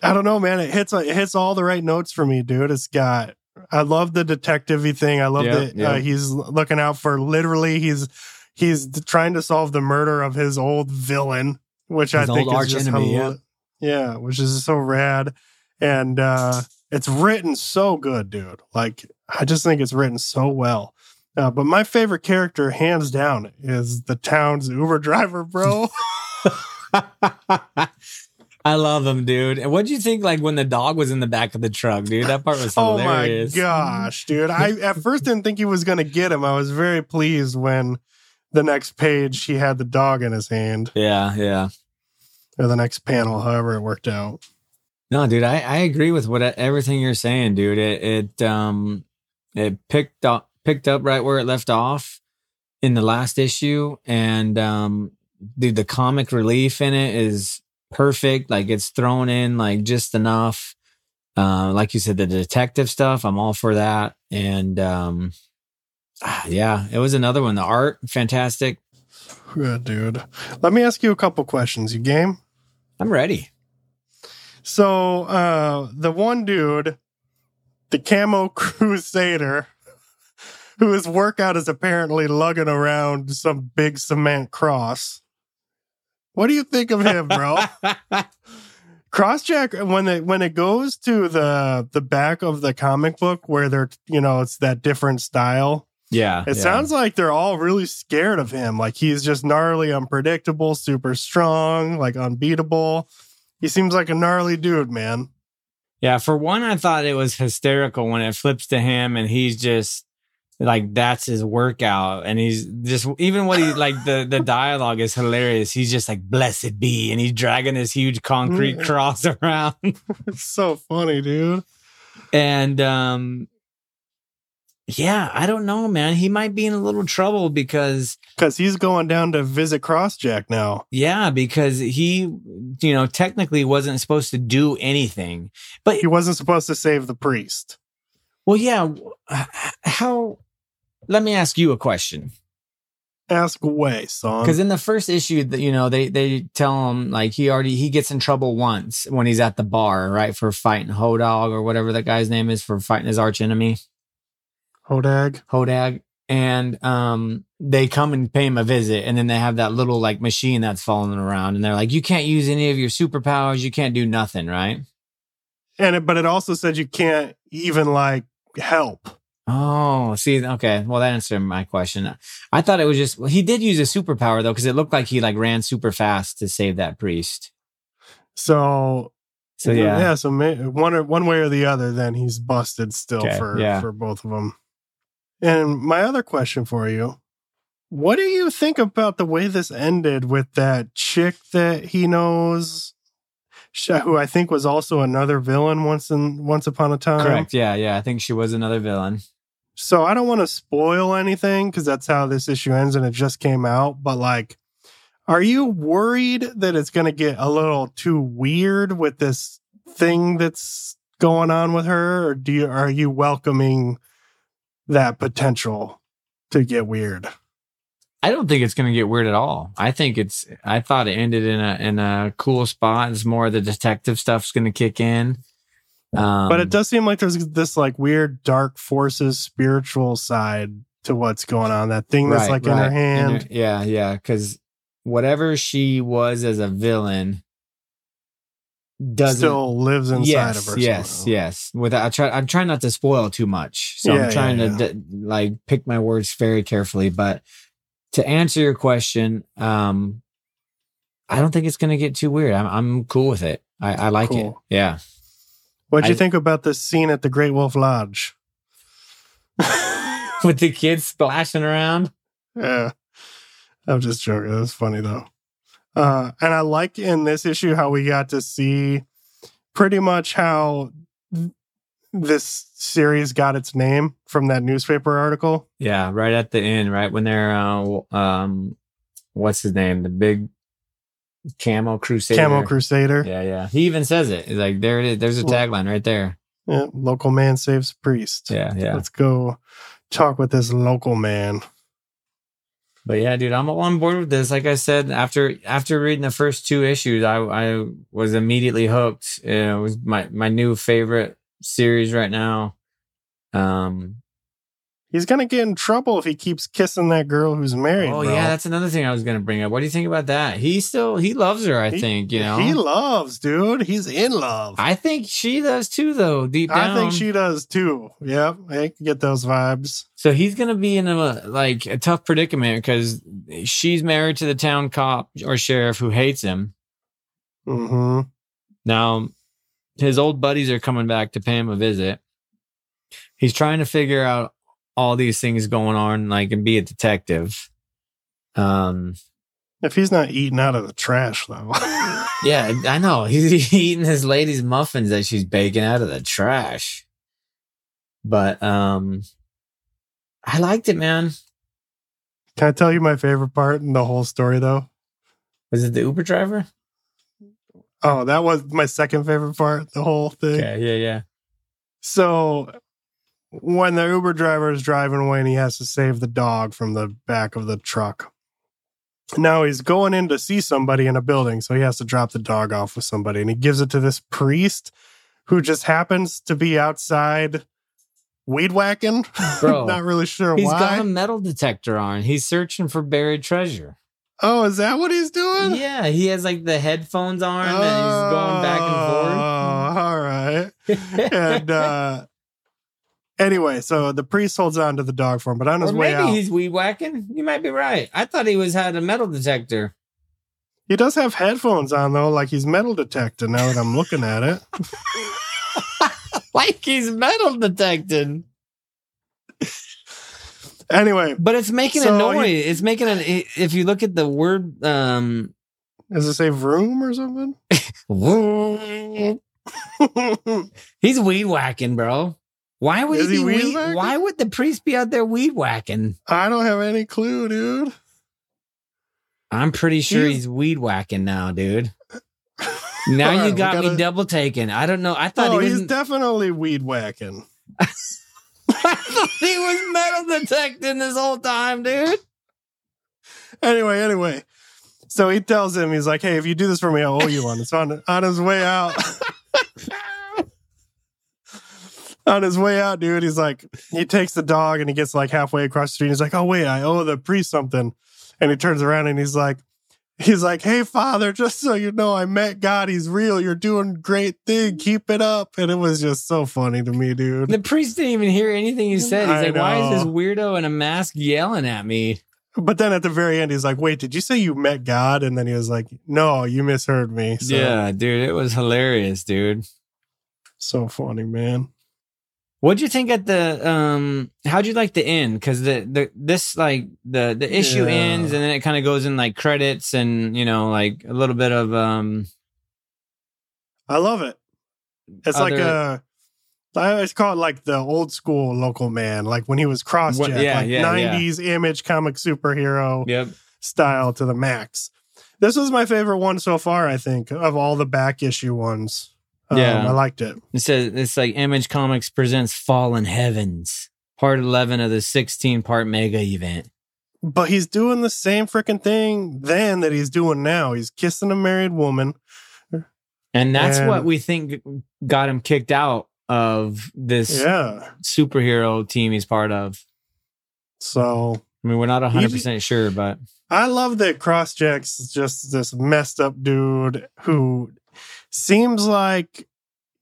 I don't know, man. It hits it hits all the right notes for me, dude. It's got I love the detective thing. I love Yeah, that yeah. uh, he's looking out for literally he's he's trying to solve the murder of his old villain, which I think is just enemy, hel- yeah, which is so rad. And uh it's written so good, dude. Like I just think it's written so well. Uh, but my favorite character, hands down, is the town's Uber driver, bro. I love him, dude. And what do you think, like, when the dog was in the back of the truck, dude? That part was hilarious. oh my gosh, dude! I at first didn't think he was gonna get him. I was very pleased when the next page he had the dog in his hand, Yeah, yeah. or the next panel, however it worked out. No, dude, I, I agree with what everything you're saying, dude. It it um it picked up picked up right where it left off in the last issue, and um, dude, the comic relief in it is perfect. Like it's thrown in like just enough. Uh, like you said, the detective stuff, I'm all for that, and um, ah, yeah, it was another one. The art, fantastic. Good, dude. Let me ask you a couple questions. You game? I'm ready. So uh the one dude, the camo crusader, who his workout is apparently lugging around some big cement cross. What do you think of him, bro? Crossjack when it when it goes to the the back of the comic book where they're you know it's that different style. yeah, It yeah. sounds like they're all really scared of him. Like he's just gnarly, unpredictable, super strong, like unbeatable. He seems like a gnarly dude, man. Yeah, for one, I thought it was hysterical when it flips to him and he's just like that's his workout, and he's just even what he like the the dialogue is hilarious. He's just like blessed be, and he's dragging this huge concrete Mm. cross around, It's so funny, dude. and um, yeah, I don't know, man. He might be in a little trouble because Because he's going down to visit Crossjack now. yeah, because he you know technically wasn't supposed to do anything, but He wasn't supposed to save the priest. well, yeah, how? Let me ask you a question. Ask away, son. Because in the first issue, that you know, they they tell him like he already he gets in trouble once when he's at the bar, right, for fighting Hodag or whatever that guy's name is for fighting his arch enemy, Hodag. Hodag, and um they come and pay him a visit, and then they have that little like machine that's following around, and they're like, you can't use any of your superpowers, you can't do nothing, right? And it, but it also said you can't even like help. Oh, see, okay. Well, that answered my question. I thought it was just well, he did use a superpower though, because it looked like he like ran super fast to save that priest. So So yeah, yeah. So may, one or one way or the other, then he's busted still Okay, for yeah. for both of them. And my other question for you: What do you think about the way this ended with that chick that he knows, who I think was also another villain once in once upon a time? correct. Yeah, yeah. I think she was another villain. So I don't want to spoil anything because that's how this issue ends and it just came out. But like, are you worried that it's going to get a little too weird with this thing that's going on with her, or do you are you welcoming that potential to get weird? I don't think it's going to get weird at all. I think it's. I thought it ended in a in a cool spot. It's more of the detective stuff's going to kick in. Um, but it does seem like there's this like weird dark forces spiritual side to what's going on. That thing that's Right, like in her right. hand. her- yeah, yeah. Because whatever she was as a villain doesn't Still lives inside yes, of her. Yes, yes. Without, I try. I'm trying not to spoil too much, so Yeah, I'm trying yeah, to d- like pick my words very carefully. But to answer your question, um, I don't think it's going to get too weird. I'm, I'm cool with it. I, I like it. Yeah. What'd you I- think about this scene at the Great Wolf Lodge? With the kids splashing around. yeah. I'm just joking. That's funny though. Uh, and I like in this issue how we got to see pretty much how th- this series got its name from that newspaper article. Yeah, right at the end, right when they're uh, um, what's his name? The big camo crusader. Camel Crusader. Yeah, yeah. He even says it. He's like, there it is. There's a tagline right there. Yeah, local man saves priest. Yeah, yeah. Let's go talk with this local man. But yeah, dude, I'm on board with this. Like I said, after after reading the first two issues, I I was immediately hooked. It was my my new favorite series right now. Um. He's gonna get in trouble if he keeps kissing that girl who's married. Oh bro. yeah, that's another thing I was gonna bring up. What do you think about that? He still he loves her. I He- think you know. he loves, dude. He's in love. I think she does too, though. Deep down, I think she does too. Yep, I can get those vibes. So he's gonna be in a like a tough predicament because she's married to the town cop or sheriff who hates him. hmm Now, his old buddies are coming back to pay him a visit. He's trying to figure out all these things going on, like and be a detective. Um, If he's not eating out of the trash, though. yeah, I know he's eating his lady's muffins that she's baking out of the trash. But um, I liked it, man. Can I tell you my favorite part in the whole story, though? Was it the Uber driver? Oh, that was my second favorite part, the whole thing. Okay, yeah, yeah. So, when the Uber driver is driving away and he has to save the dog from the back of the truck, now he's going in to see somebody in a building. So, he has to drop the dog off with somebody and he gives it to this priest who just happens to be outside weed whacking. Bro, Not really sure He's why. He's got a metal detector on. He's searching for buried treasure. oh, is that what he's doing? Yeah, he has like the headphones on and he's going back and forth. Oh, all right. and uh anyway, so the priest holds on to the dog for him, but on his. Or way maybe out, he's weed whacking. You might be right. I thought he was had a metal detector. he does have headphones on though, like he's metal detecting. Now that I'm looking at it, Like he's metal detecting. anyway, But it's making So a noise. he- it's making an if you look at the word um does it say room or something? he's weed whacking, bro. Why would Is he he weed weed, why would the priest be out there weed whacking? I don't have any clue, dude. I'm pretty sure He's- he's, weed whacking now, dude. Now All you right, got me gotta- double taken. I don't know. I thought Oh, he he's was. definitely weed whacking. I thought he was metal detecting this whole time, dude. Anyway, anyway. So he tells him, he's like, hey, if you do this for me, I'll owe you one. It's on on his way out. on his way out, dude, he's like, he takes the dog and he gets like halfway across the street. He's like, oh, wait, I owe the priest something. And he turns around and he's like, he's like, hey, father, just so you know, I met God. He's real. You're doing great thing. Keep it up. And it was just so funny to me, dude. The priest didn't even hear anything he said. He's I like, "Why is this weirdo in a mask yelling at me?" But then at the very end, he's like, "Wait, did you say you met God?" And then he was like, "No, you misheard me." So, Yeah, dude, it was hilarious, dude. so funny, man. What'd you think at the um how'd you like the end? Because the the this like the the issue Yeah. ends and then it kind of goes in like credits and you know like a little bit of um I love it. It's like Other- a, I always call it like the old school local man, like when he was cross What- yeah, like yeah. 90s image comic superhero yep style to the max. This was my favorite one so far, I think, of all the back issue ones. Um, Yeah. I liked it. it says it's like Image Comics presents Fallen Heavens part eleven of the sixteen part mega event. But he's doing the same freaking thing then that he's doing now. He's kissing a married woman. And that's what we think got him kicked out of this Yeah. superhero team he's part of. So I mean, we're not 100% sure, but I love that Crossjack's just this messed up dude who seems like,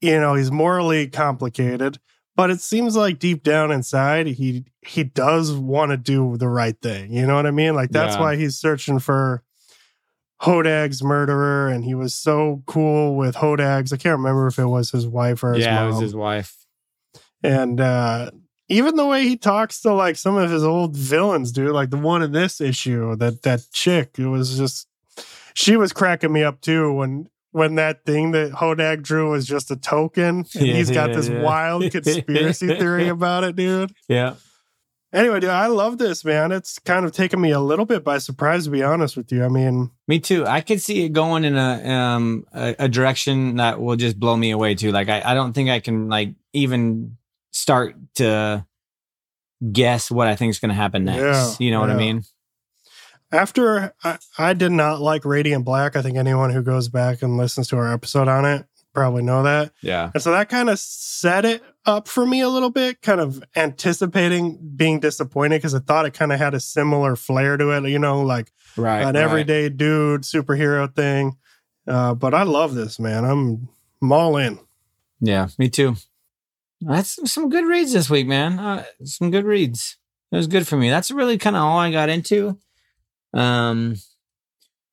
you know, he's morally complicated, but it seems like deep down inside he he does want to do the right thing. You know what I mean? Like that's Yeah. why he's searching for Hodag's murderer, and he was so cool with Hodag's. I can't remember if it was his wife or his yeah, mom. it was his wife. And uh even the way he talks to like some of his old villains, dude, like the one in this issue, that that chick, it was just she was cracking me up too when when that thing that Hodag drew was just a token and Yeah, he's got yeah, this yeah. wild conspiracy theory about it, dude. Yeah. Anyway, dude, I love this, man. It's kind of taken me a little bit by surprise to be honest with you. I mean, Me too. I could see it going in a um a, a direction that will just blow me away too. Like I, I don't think I can like even start to guess what I think is going to happen next. You know what I mean? After I, I did not like Radiant Black, I think anyone who goes back and listens to our episode on it probably know that. Yeah. And so that kind of set it up for me a little bit, kind of anticipating being disappointed because I thought it kind of had a similar flair to it, you know, like Right. an everyday dude superhero thing. Uh, but I love this, man. I'm, I'm all in. Yeah, me too. That's some good reads this week, man. Uh, some good reads. It was good for me. That's really kind of all I got into. Um,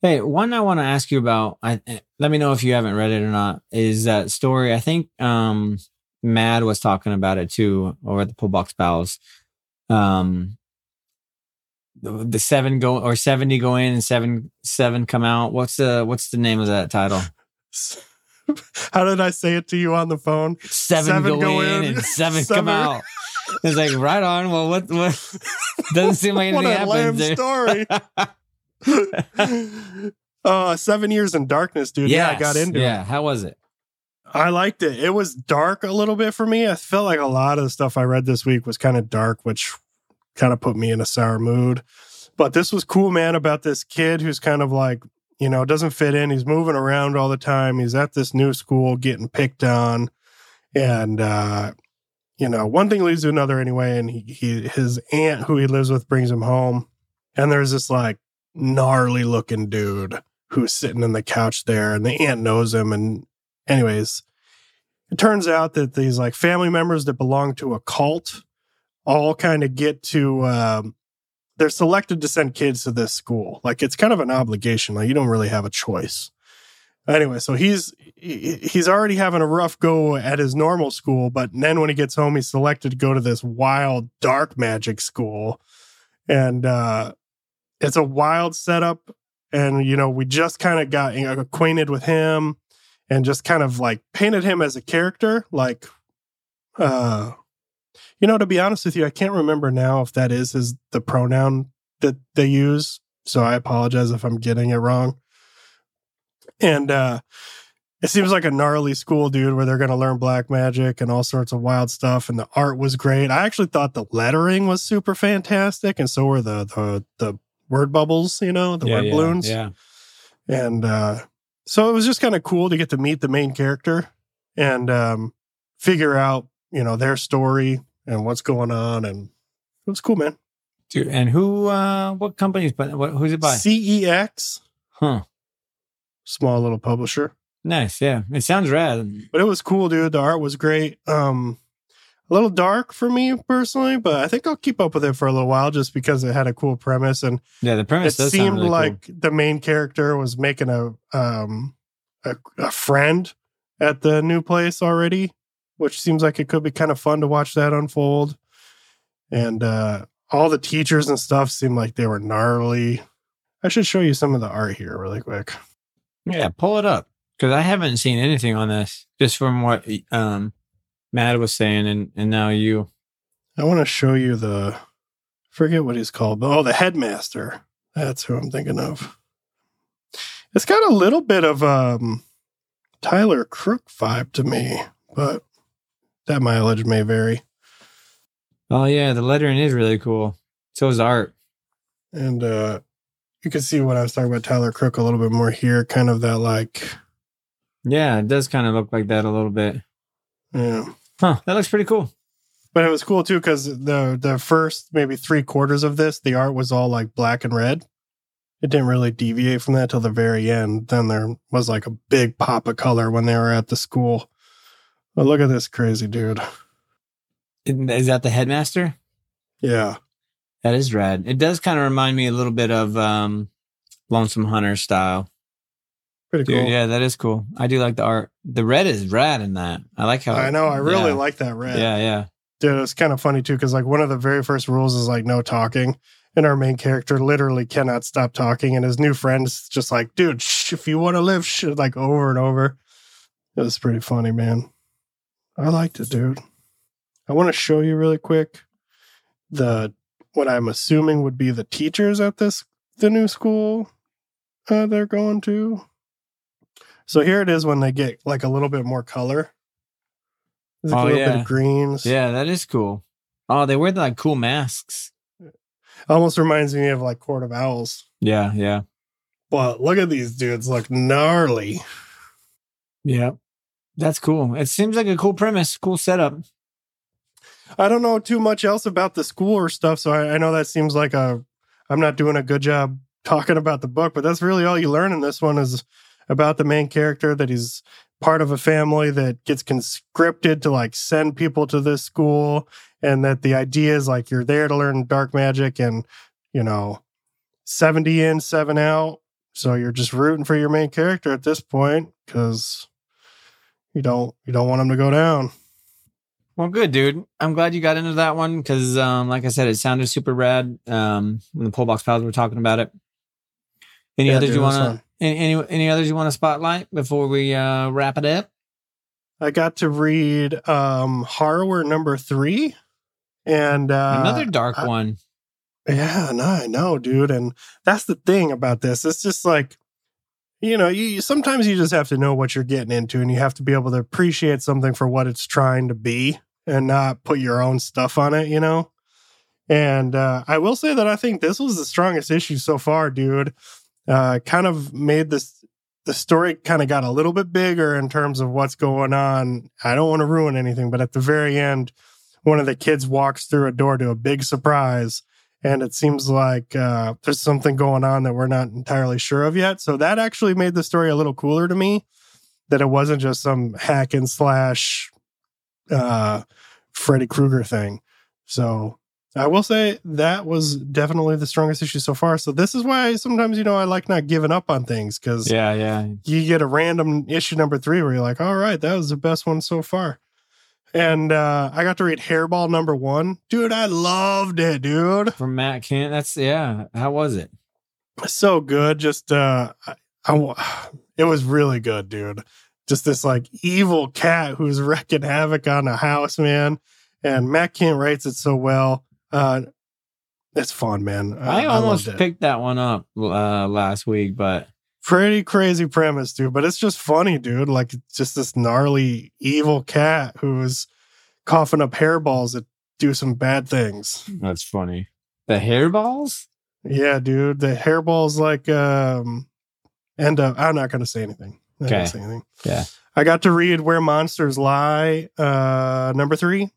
hey, one I want to ask you about. I let me know if you haven't read it or not. Is that story? I think um, Matt was talking about it too over at the Pull Box Pals. Um, the, the seven go or seventy go in and seven seven come out. What's the what's the name of that title? How did I say it to you on the phone? seven, Seven go, go in, in, and seven, seven- come out. It's like right on. Well, what what doesn't seem like anything what a lame happens. story. uh, seven years in darkness, dude. Yeah, I got Yes. into Yeah, it. how was it? I liked it. It was dark a little bit for me. I felt like a lot of the stuff I read this week was kind of dark, which kind of put me in a sour mood. But this was cool, man, about this kid who's kind of like, you know, doesn't fit in. He's moving around all the time. He's at this new school getting picked on. And uh, you know, one thing leads to another anyway. And he, he his aunt who he lives with brings him home. And there's this like gnarly looking dude who's sitting in the couch there, and the aunt knows him. And anyways, it turns out that these like family members that belong to a cult all kind of get to um, they're selected to send kids to this school like it's kind of an obligation like you don't really have a choice anyway so he's he- he's already having a rough go at his normal school but then when he gets home he's selected to go to this wild dark magic school. And uh it's a wild setup. And you know we just kind of got acquainted with him and just kind of like painted him as a character. Like uh you know to be honest with you i can't remember now if that is his the pronoun that they use. So i apologize if i'm getting it wrong. And uh it seems like a gnarly school dude where they're going to learn black magic and all sorts of wild stuff and the art was great i actually thought the lettering was super fantastic and so were the the the word bubbles you know the word balloons Yeah. and uh, so it was just kind of cool to get to meet the main character and um, figure out, you know, their story and what's going on. And it was cool, man. Dude, and who uh what companies but what who's it by? CEX, Huh. small little publisher. Nice, yeah. It sounds rad. But it was cool, dude. The art was great. Um, a little dark for me personally, but I think I'll keep up with it for a little while just because it had a cool premise and Yeah, the premise it seemed really like the main character was making a um a, a friend at the new place already, which seems like it could be kind of fun to watch that unfold. And uh all the teachers and stuff seemed like they were gnarly. I should show you some of the art here really quick. Yeah, pull it up because I haven't seen anything on this. Just from what um Matt was saying, and and now you. I want to show you the forget what he's called, but oh, the headmaster. That's who I'm thinking of. It's got a little bit of um Tyler Crook vibe to me, but that mileage may vary. Oh yeah, the lettering is really cool. So is art. And uh you can see what I was talking about Tyler Crook a little bit more here, kind of that like Yeah, it does kind of look like that a little bit. yeah. Huh, that looks pretty cool. But it was cool too because the the first maybe three quarters of this, the art was all like black and red. It didn't really deviate from that till the very end. Then there was like a big pop of color when they were at the school. But look at this crazy dude. Is that the headmaster? Yeah. That is rad. It does kind of remind me a little bit of um Lonesome Hunter style. Pretty Dude, cool. yeah, that is cool. I do like the art. The red is rad in that. I like how I know. I really yeah. like that red. Yeah, yeah. Dude, it's kind of funny too because like one of the very first rules is like no talking. And our main character literally cannot stop talking. And his new friend's just like, dude, shh, if you want to live, shh, like over and over. It was pretty funny, man. I liked it, dude. I want to show you really quick the what I'm assuming would be the teachers at this the new school uh, they're going to. So here it is when they get like a little bit more color. Like Oh, a little bit yeah. of greens. Yeah, that is cool. Oh, they wear like cool masks. Almost reminds me of like Court of Owls. Yeah, yeah. But look at these dudes look gnarly. Yeah. That's cool. It seems like a cool premise, cool setup. I don't know too much else about the school or stuff, so I, I know that seems like a I'm not doing a good job talking about the book, but that's really all you learn in this one is about the main character that he's part of a family that gets conscripted to like send people to this school and that the idea is like you're there to learn dark magic and you know 70 in 7 out so you're just rooting for your main character at this point cuz you don't you don't want him to go down Well, good, dude. I'm glad you got into that one because, um, like I said, it sounded super rad. Um, when the pull box pals were talking about it. Any Yeah, others dude, you want to? Any, any any others you want to spotlight before we uh, wrap it up? I got to read um Horror number 3 and uh Another dark I- one. Yeah, no, I know, dude. And that's the thing about this. It's just like, you know, you sometimes you just have to know what you're getting into and you have to be able to appreciate something for what it's trying to be and not put your own stuff on it, you know? And uh, I will say that I think this was the strongest issue so far, dude. Uh, kind of made this, the story kind of got a little bit bigger in terms of what's going on. I don't want to ruin anything, but at the very end, one of the kids walks through a door to a big surprise and it seems like uh, there's something going on that we're not entirely sure of yet. So that actually made the story a little cooler to me. That it wasn't just some hack and slash uh, Freddy Krueger thing. So I will say that was definitely the strongest issue so far. So this is why sometimes you know I like not giving up on things because Yeah, yeah. you get a random issue number three where you're like, all right, that was the best one so far. And uh, I got to read Hairball number one. Dude, I loved it, dude. From Matt Kindt. That's yeah. How was it? so good. Just uh, I, I- it was really good, dude. Just this like evil cat who's wrecking havoc on a house, man. And Matt Kindt writes it so well. Uh, it's fun, man. I almost loved it. picked that one up uh, last week, but pretty crazy premise, dude. But it's just funny, dude. Like it's just this gnarly evil cat who's coughing up hairballs that do some bad things. that's funny. The hairballs? Yeah, dude. The hairball's like um end up I'm not gonna say anything. I'm Okay. say anything. Yeah. I got to read Where Monsters Lie, uh number three.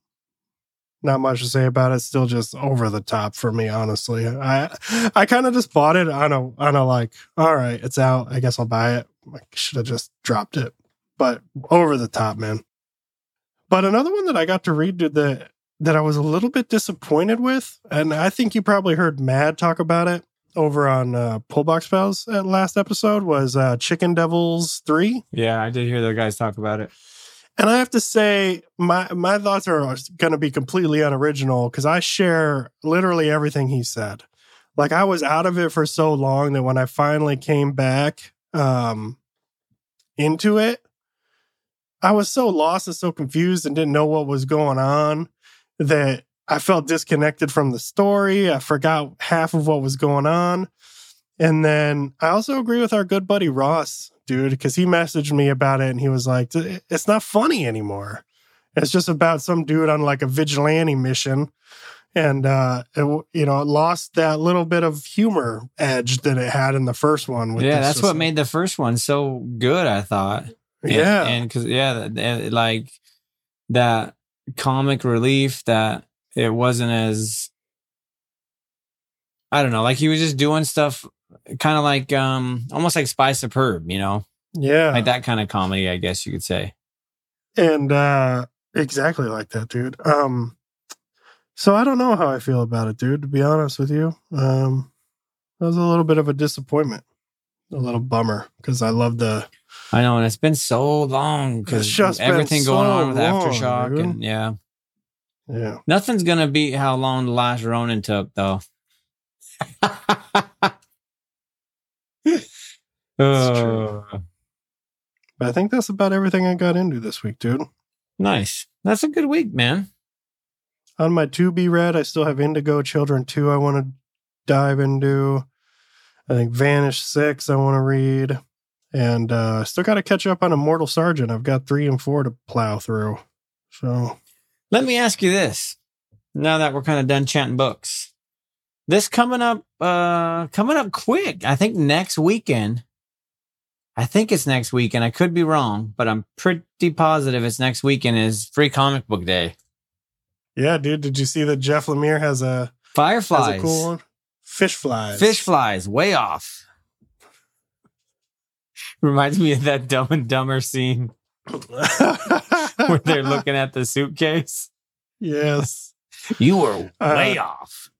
Not much to say about it. Still just over the top for me, honestly. I I kind of just bought it on a on a like, all right, it's out. I guess I'll buy it. I should have just dropped it. But over the top, man. But another one that I got to read that that I was a little bit disappointed with, and I think you probably heard Matt talk about it over on uh, Pullbox Pals at last episode was uh, Chicken Devils three. Yeah, I did hear the guys talk about it. And I have to say, my my thoughts are going to be completely unoriginal because I share literally everything he said. Like I was out of it for so long that when I finally came back um, into it, I was so lost and so confused and didn't know what was going on that I felt disconnected from the story. I forgot half of what was going on. And then I also agree with our good buddy Ross, dude, because he messaged me about it and he was like, it's not funny anymore. It's just about some dude on like a vigilante mission. And, uh, it, you know, it lost that little bit of humor edge that it had in the first one. yeah, that's what made the first one so good, I thought. And, yeah. And because, yeah, like that comic relief that it wasn't as I don't know, like he was just doing stuff kind of like um almost like Spy Superb, you know? Yeah. Like that kind of comedy, I guess you could say. And uh exactly like that, dude. Um so I don't know how I feel about it, dude, to be honest with you. Um it was a little bit of a disappointment. A little bummer because I love the I know, and it's been so long because everything going on with long, Aftershock dude. and yeah. Yeah. Nothing's gonna beat how long the last Ronin took, though. That's true. Uh. But I think that's about everything I got into this week, dude. Nice. That's a good week, man. On my to be read, I still have Indigo Children 2 I want to dive into. I think Vanish 6 I want to read. And uh still got to catch up on Immortal Sergeant. I've got 3 and 4 to plow through. So let me ask you this. Now that we're kind of done chatting books. This coming up uh coming up quick. I think next weekend. I think it's next weekend. I could be wrong, but I'm pretty positive it's next weekend is free comic book day. Yeah, dude. Did you see that Jeff Lemire has a Fireflies? Has a cool one? Fish flies. Fish flies, way off. Reminds me of that dumb and dumber scene where they're looking at the suitcase. Yes. You were uh, way uh, off.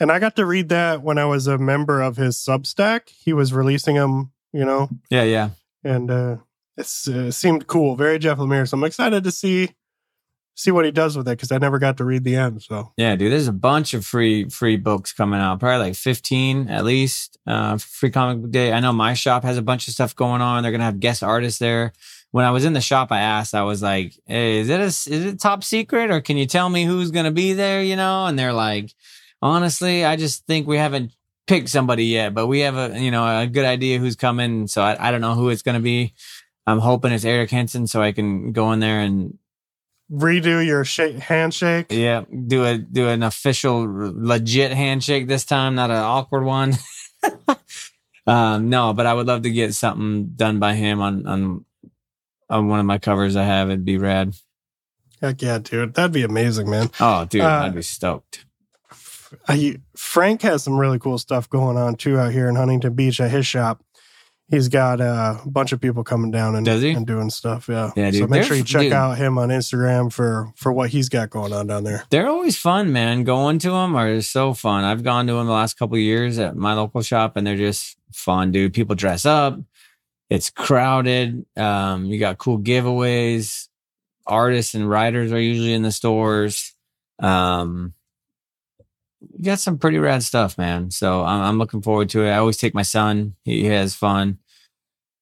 And I got to read that when I was a member of his Substack. He was releasing them, you know. Yeah, yeah. And uh, it uh, seemed cool, very Jeff Lemire. So I'm excited to see see what he does with it because I never got to read the end. So yeah, dude, there's a bunch of free free books coming out, probably like 15 at least. Uh, free comic book day. I know my shop has a bunch of stuff going on. They're gonna have guest artists there when I was in the shop, I asked, I was like, hey, is it a, is it top secret or can you tell me who's going to be there? You know? And they're like, honestly, I just think we haven't picked somebody yet, but we have a, you know, a good idea who's coming. So I, I don't know who it's going to be. I'm hoping it's Eric Henson so I can go in there and redo your shake, handshake. Yeah. Do a, do an official legit handshake this time, not an awkward one. um, no, but I would love to get something done by him on, on, on one of my covers I have, it'd be rad. Heck yeah, dude. That'd be amazing, man. Oh, dude, uh, I'd be stoked. I, Frank has some really cool stuff going on too out here in Huntington Beach at his shop. He's got uh, a bunch of people coming down and, and doing stuff. Yeah. Yeah, dude. So make sure you check dude. out him on Instagram for for what he's got going on down there. They're always fun, man. Going to them are so fun. I've gone to them the last couple years at my local shop, and they're just fun, dude. People dress up. It's crowded. Um, you got cool giveaways. Artists and writers are usually in the stores. Um, you got some pretty rad stuff, man. So I'm, I'm looking forward to it. I always take my son. He, he has fun.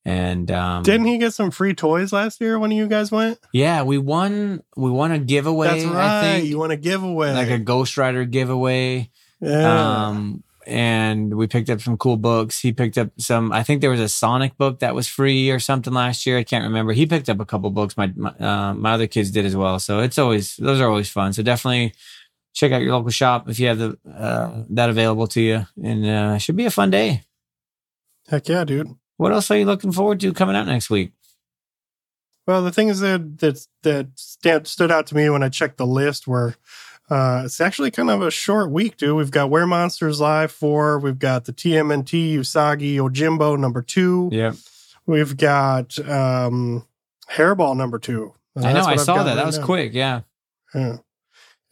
And um, didn't he get some free toys last year when you guys went? Yeah, we won. We won a giveaway. That's right. I think. You won a giveaway, like a Ghost Rider giveaway. Yeah. Um, and we picked up some cool books. He picked up some. I think there was a Sonic book that was free or something last year. I can't remember. He picked up a couple books. My my, uh, my other kids did as well. So it's always those are always fun. So definitely check out your local shop if you have the uh, that available to you, and uh, should be a fun day. Heck yeah, dude! What else are you looking forward to coming out next week? Well, the things that that that stood out to me when I checked the list were uh, it's actually kind of a short week, dude. We've got Where Monsters Lie 4. We've got the TMNT Usagi Yojimbo number two. Yeah. We've got um, Hairball number two. And I know. I I've saw that. That was now. quick. Yeah. Yeah.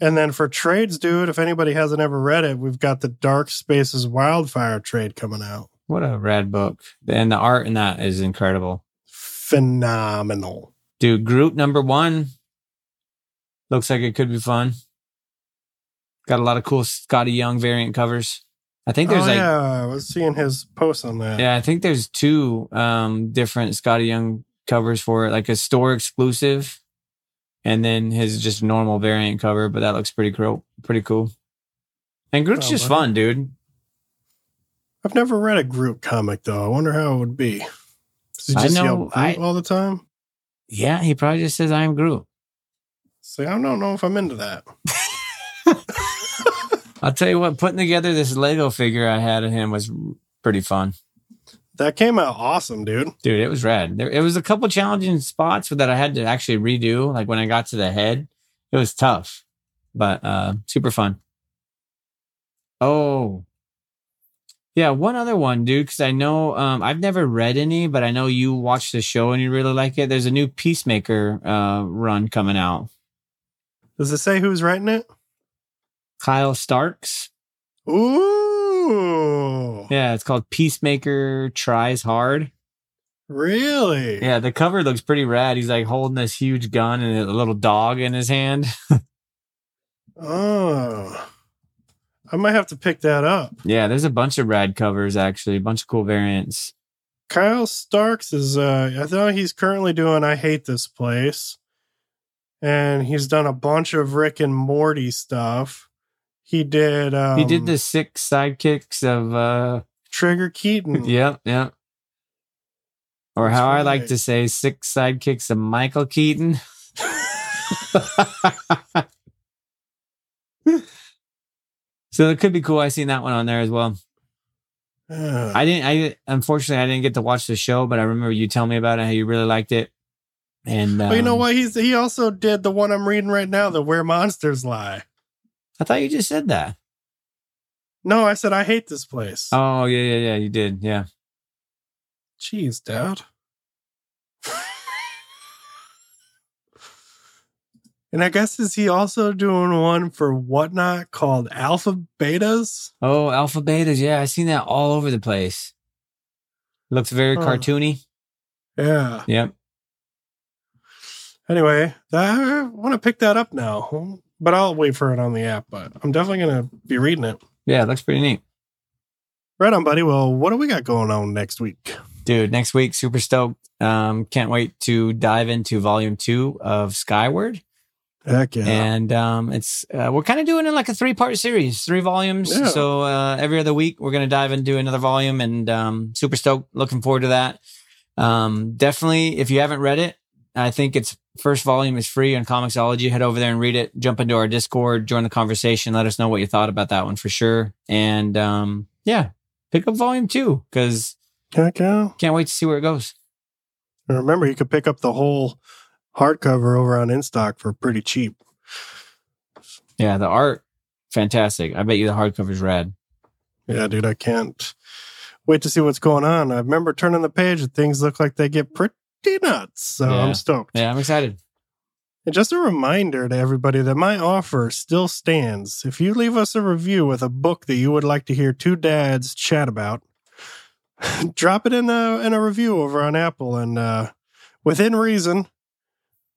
And then for trades, dude, if anybody hasn't ever read it, we've got the Dark Spaces Wildfire trade coming out. What a rad book. And the art in that is incredible. Phenomenal. Dude, group number one looks like it could be fun. Got a lot of cool Skottie Young variant covers. I think there's oh, like yeah, I was seeing his post on that. Yeah, I think there's two um different Skottie Young covers for it, like a store exclusive, and then his just normal variant cover. But that looks pretty cool. Pretty cool. And Groot's Oh, just fun, dude. I've never read a Groot comic though. I wonder how it would be. Does he I just yell know, Groot I- all the time? Yeah, he probably just says I am Groot. See, I don't know if I'm into that. I'll tell you what, putting together this Lego figure I had of him was pretty fun, That came out awesome, dude. dude. It was rad. There, it was a couple challenging spots that I had to actually redo. Like when I got to the head, it was tough, but uh super fun. Oh, yeah, one other one, dude. Because I know um, I've never read any, but I know you watched the show and you really like it. There's a new Peacemaker uh, run coming out. Does it say who's writing it? Kyle Starks. Ooh. Yeah, it's called Peacemaker Tries Hard. Really? Yeah, the cover looks pretty rad. He's like holding this huge gun and a little dog in his hand. Oh. I might have to pick that up. Yeah, there's a bunch of rad covers actually, a bunch of cool variants. Kyle Starks is uh I know he's currently doing I Hate This Place. And he's done a bunch of Rick and Morty stuff. He did um he did the six sidekicks of uh Trigger Keaton. Yep, yep. Or That's how I like to say, six sidekicks of Michael Keaton. so it could be cool. I seen that one on there as well. I didn't. I unfortunately I didn't get to watch the show, but I remember you telling me about it. How you really liked it. And Well, you know um, what? He's he also did the one I'm reading right now, the Where Monsters Lie. I thought you just said that. No, I said I hate this place. Oh yeah, yeah, yeah. You did. Yeah. Jeez, Dad. and I guess is he also doing one for whatnot called Alpha Betas? Oh, alpha betas. Yeah, I seen that all over the place. Looks very cartoony. Yeah. Yep. Anyway, I want to pick that up now, but I'll wait for it on the app. But I'm definitely gonna be reading it. Yeah, it looks pretty neat. Right on, buddy. Well, what do we got going on next week? Dude, next week, super stoked. Um, can't wait to dive into volume two of Skyward. Heck yeah! And um, it's uh, we're kind of doing it like a three part series, three volumes. Yeah. So uh, every other week, we're gonna dive into another volume, and um, super stoked. Looking forward to that. Um, definitely, if you haven't read it, I think its first volume is free on Comixology. Head over there and read it. Jump into our Discord, join the conversation. Let us know what you thought about that one for sure. And um, yeah, pick up volume two because can't wait to see where it goes. And remember, you could pick up the whole hardcover over on InStock for pretty cheap. Yeah, the art, fantastic. I bet you the hardcover's rad. Yeah, dude, I can't wait to see what's going on. I remember turning the page and things look like they get pretty nuts. So Yeah. I'm stoked. Yeah, I'm excited. And just a reminder to everybody that my offer still stands. If you leave us a review with a book that you would like to hear two dads chat about, drop it in a in a review over on Apple, and uh, within reason,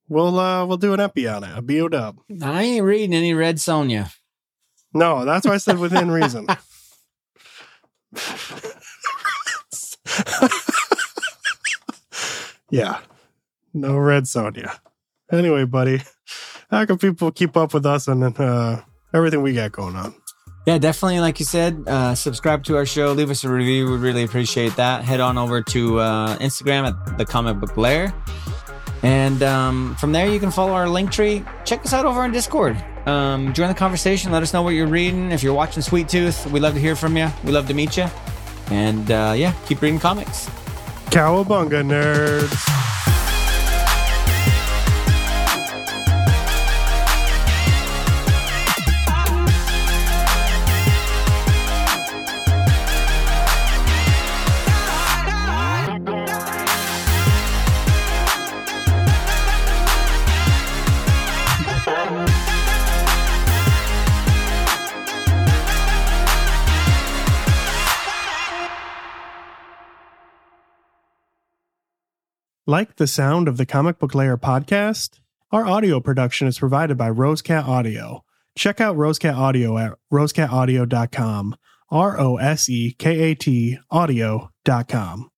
we'll uh, we'll do an epi on it, a bo dub. I ain't reading any Red Sonja. No, that's why I said within reason. yeah. No red Sonja. Anyway, buddy, how can people keep up with us and uh, everything we got going on? Yeah, definitely. Like you said, uh, subscribe to our show, leave us a review. We'd really appreciate that. Head on over to uh, Instagram at the Comic Book Lair. And um, from there, you can follow our link tree. Check us out over on Discord. Um, join the conversation. Let us know what you're reading. If you're watching Sweet Tooth, we love to hear from you. We love to meet you. And uh, yeah, keep reading comics. Cowabunga, nerds. Like the sound of the Comic Book Lair podcast? Our audio production is provided by RoseKat Audio. Check out RoseKat Audio at rosekataudio.com. R O S E K A T audio.com.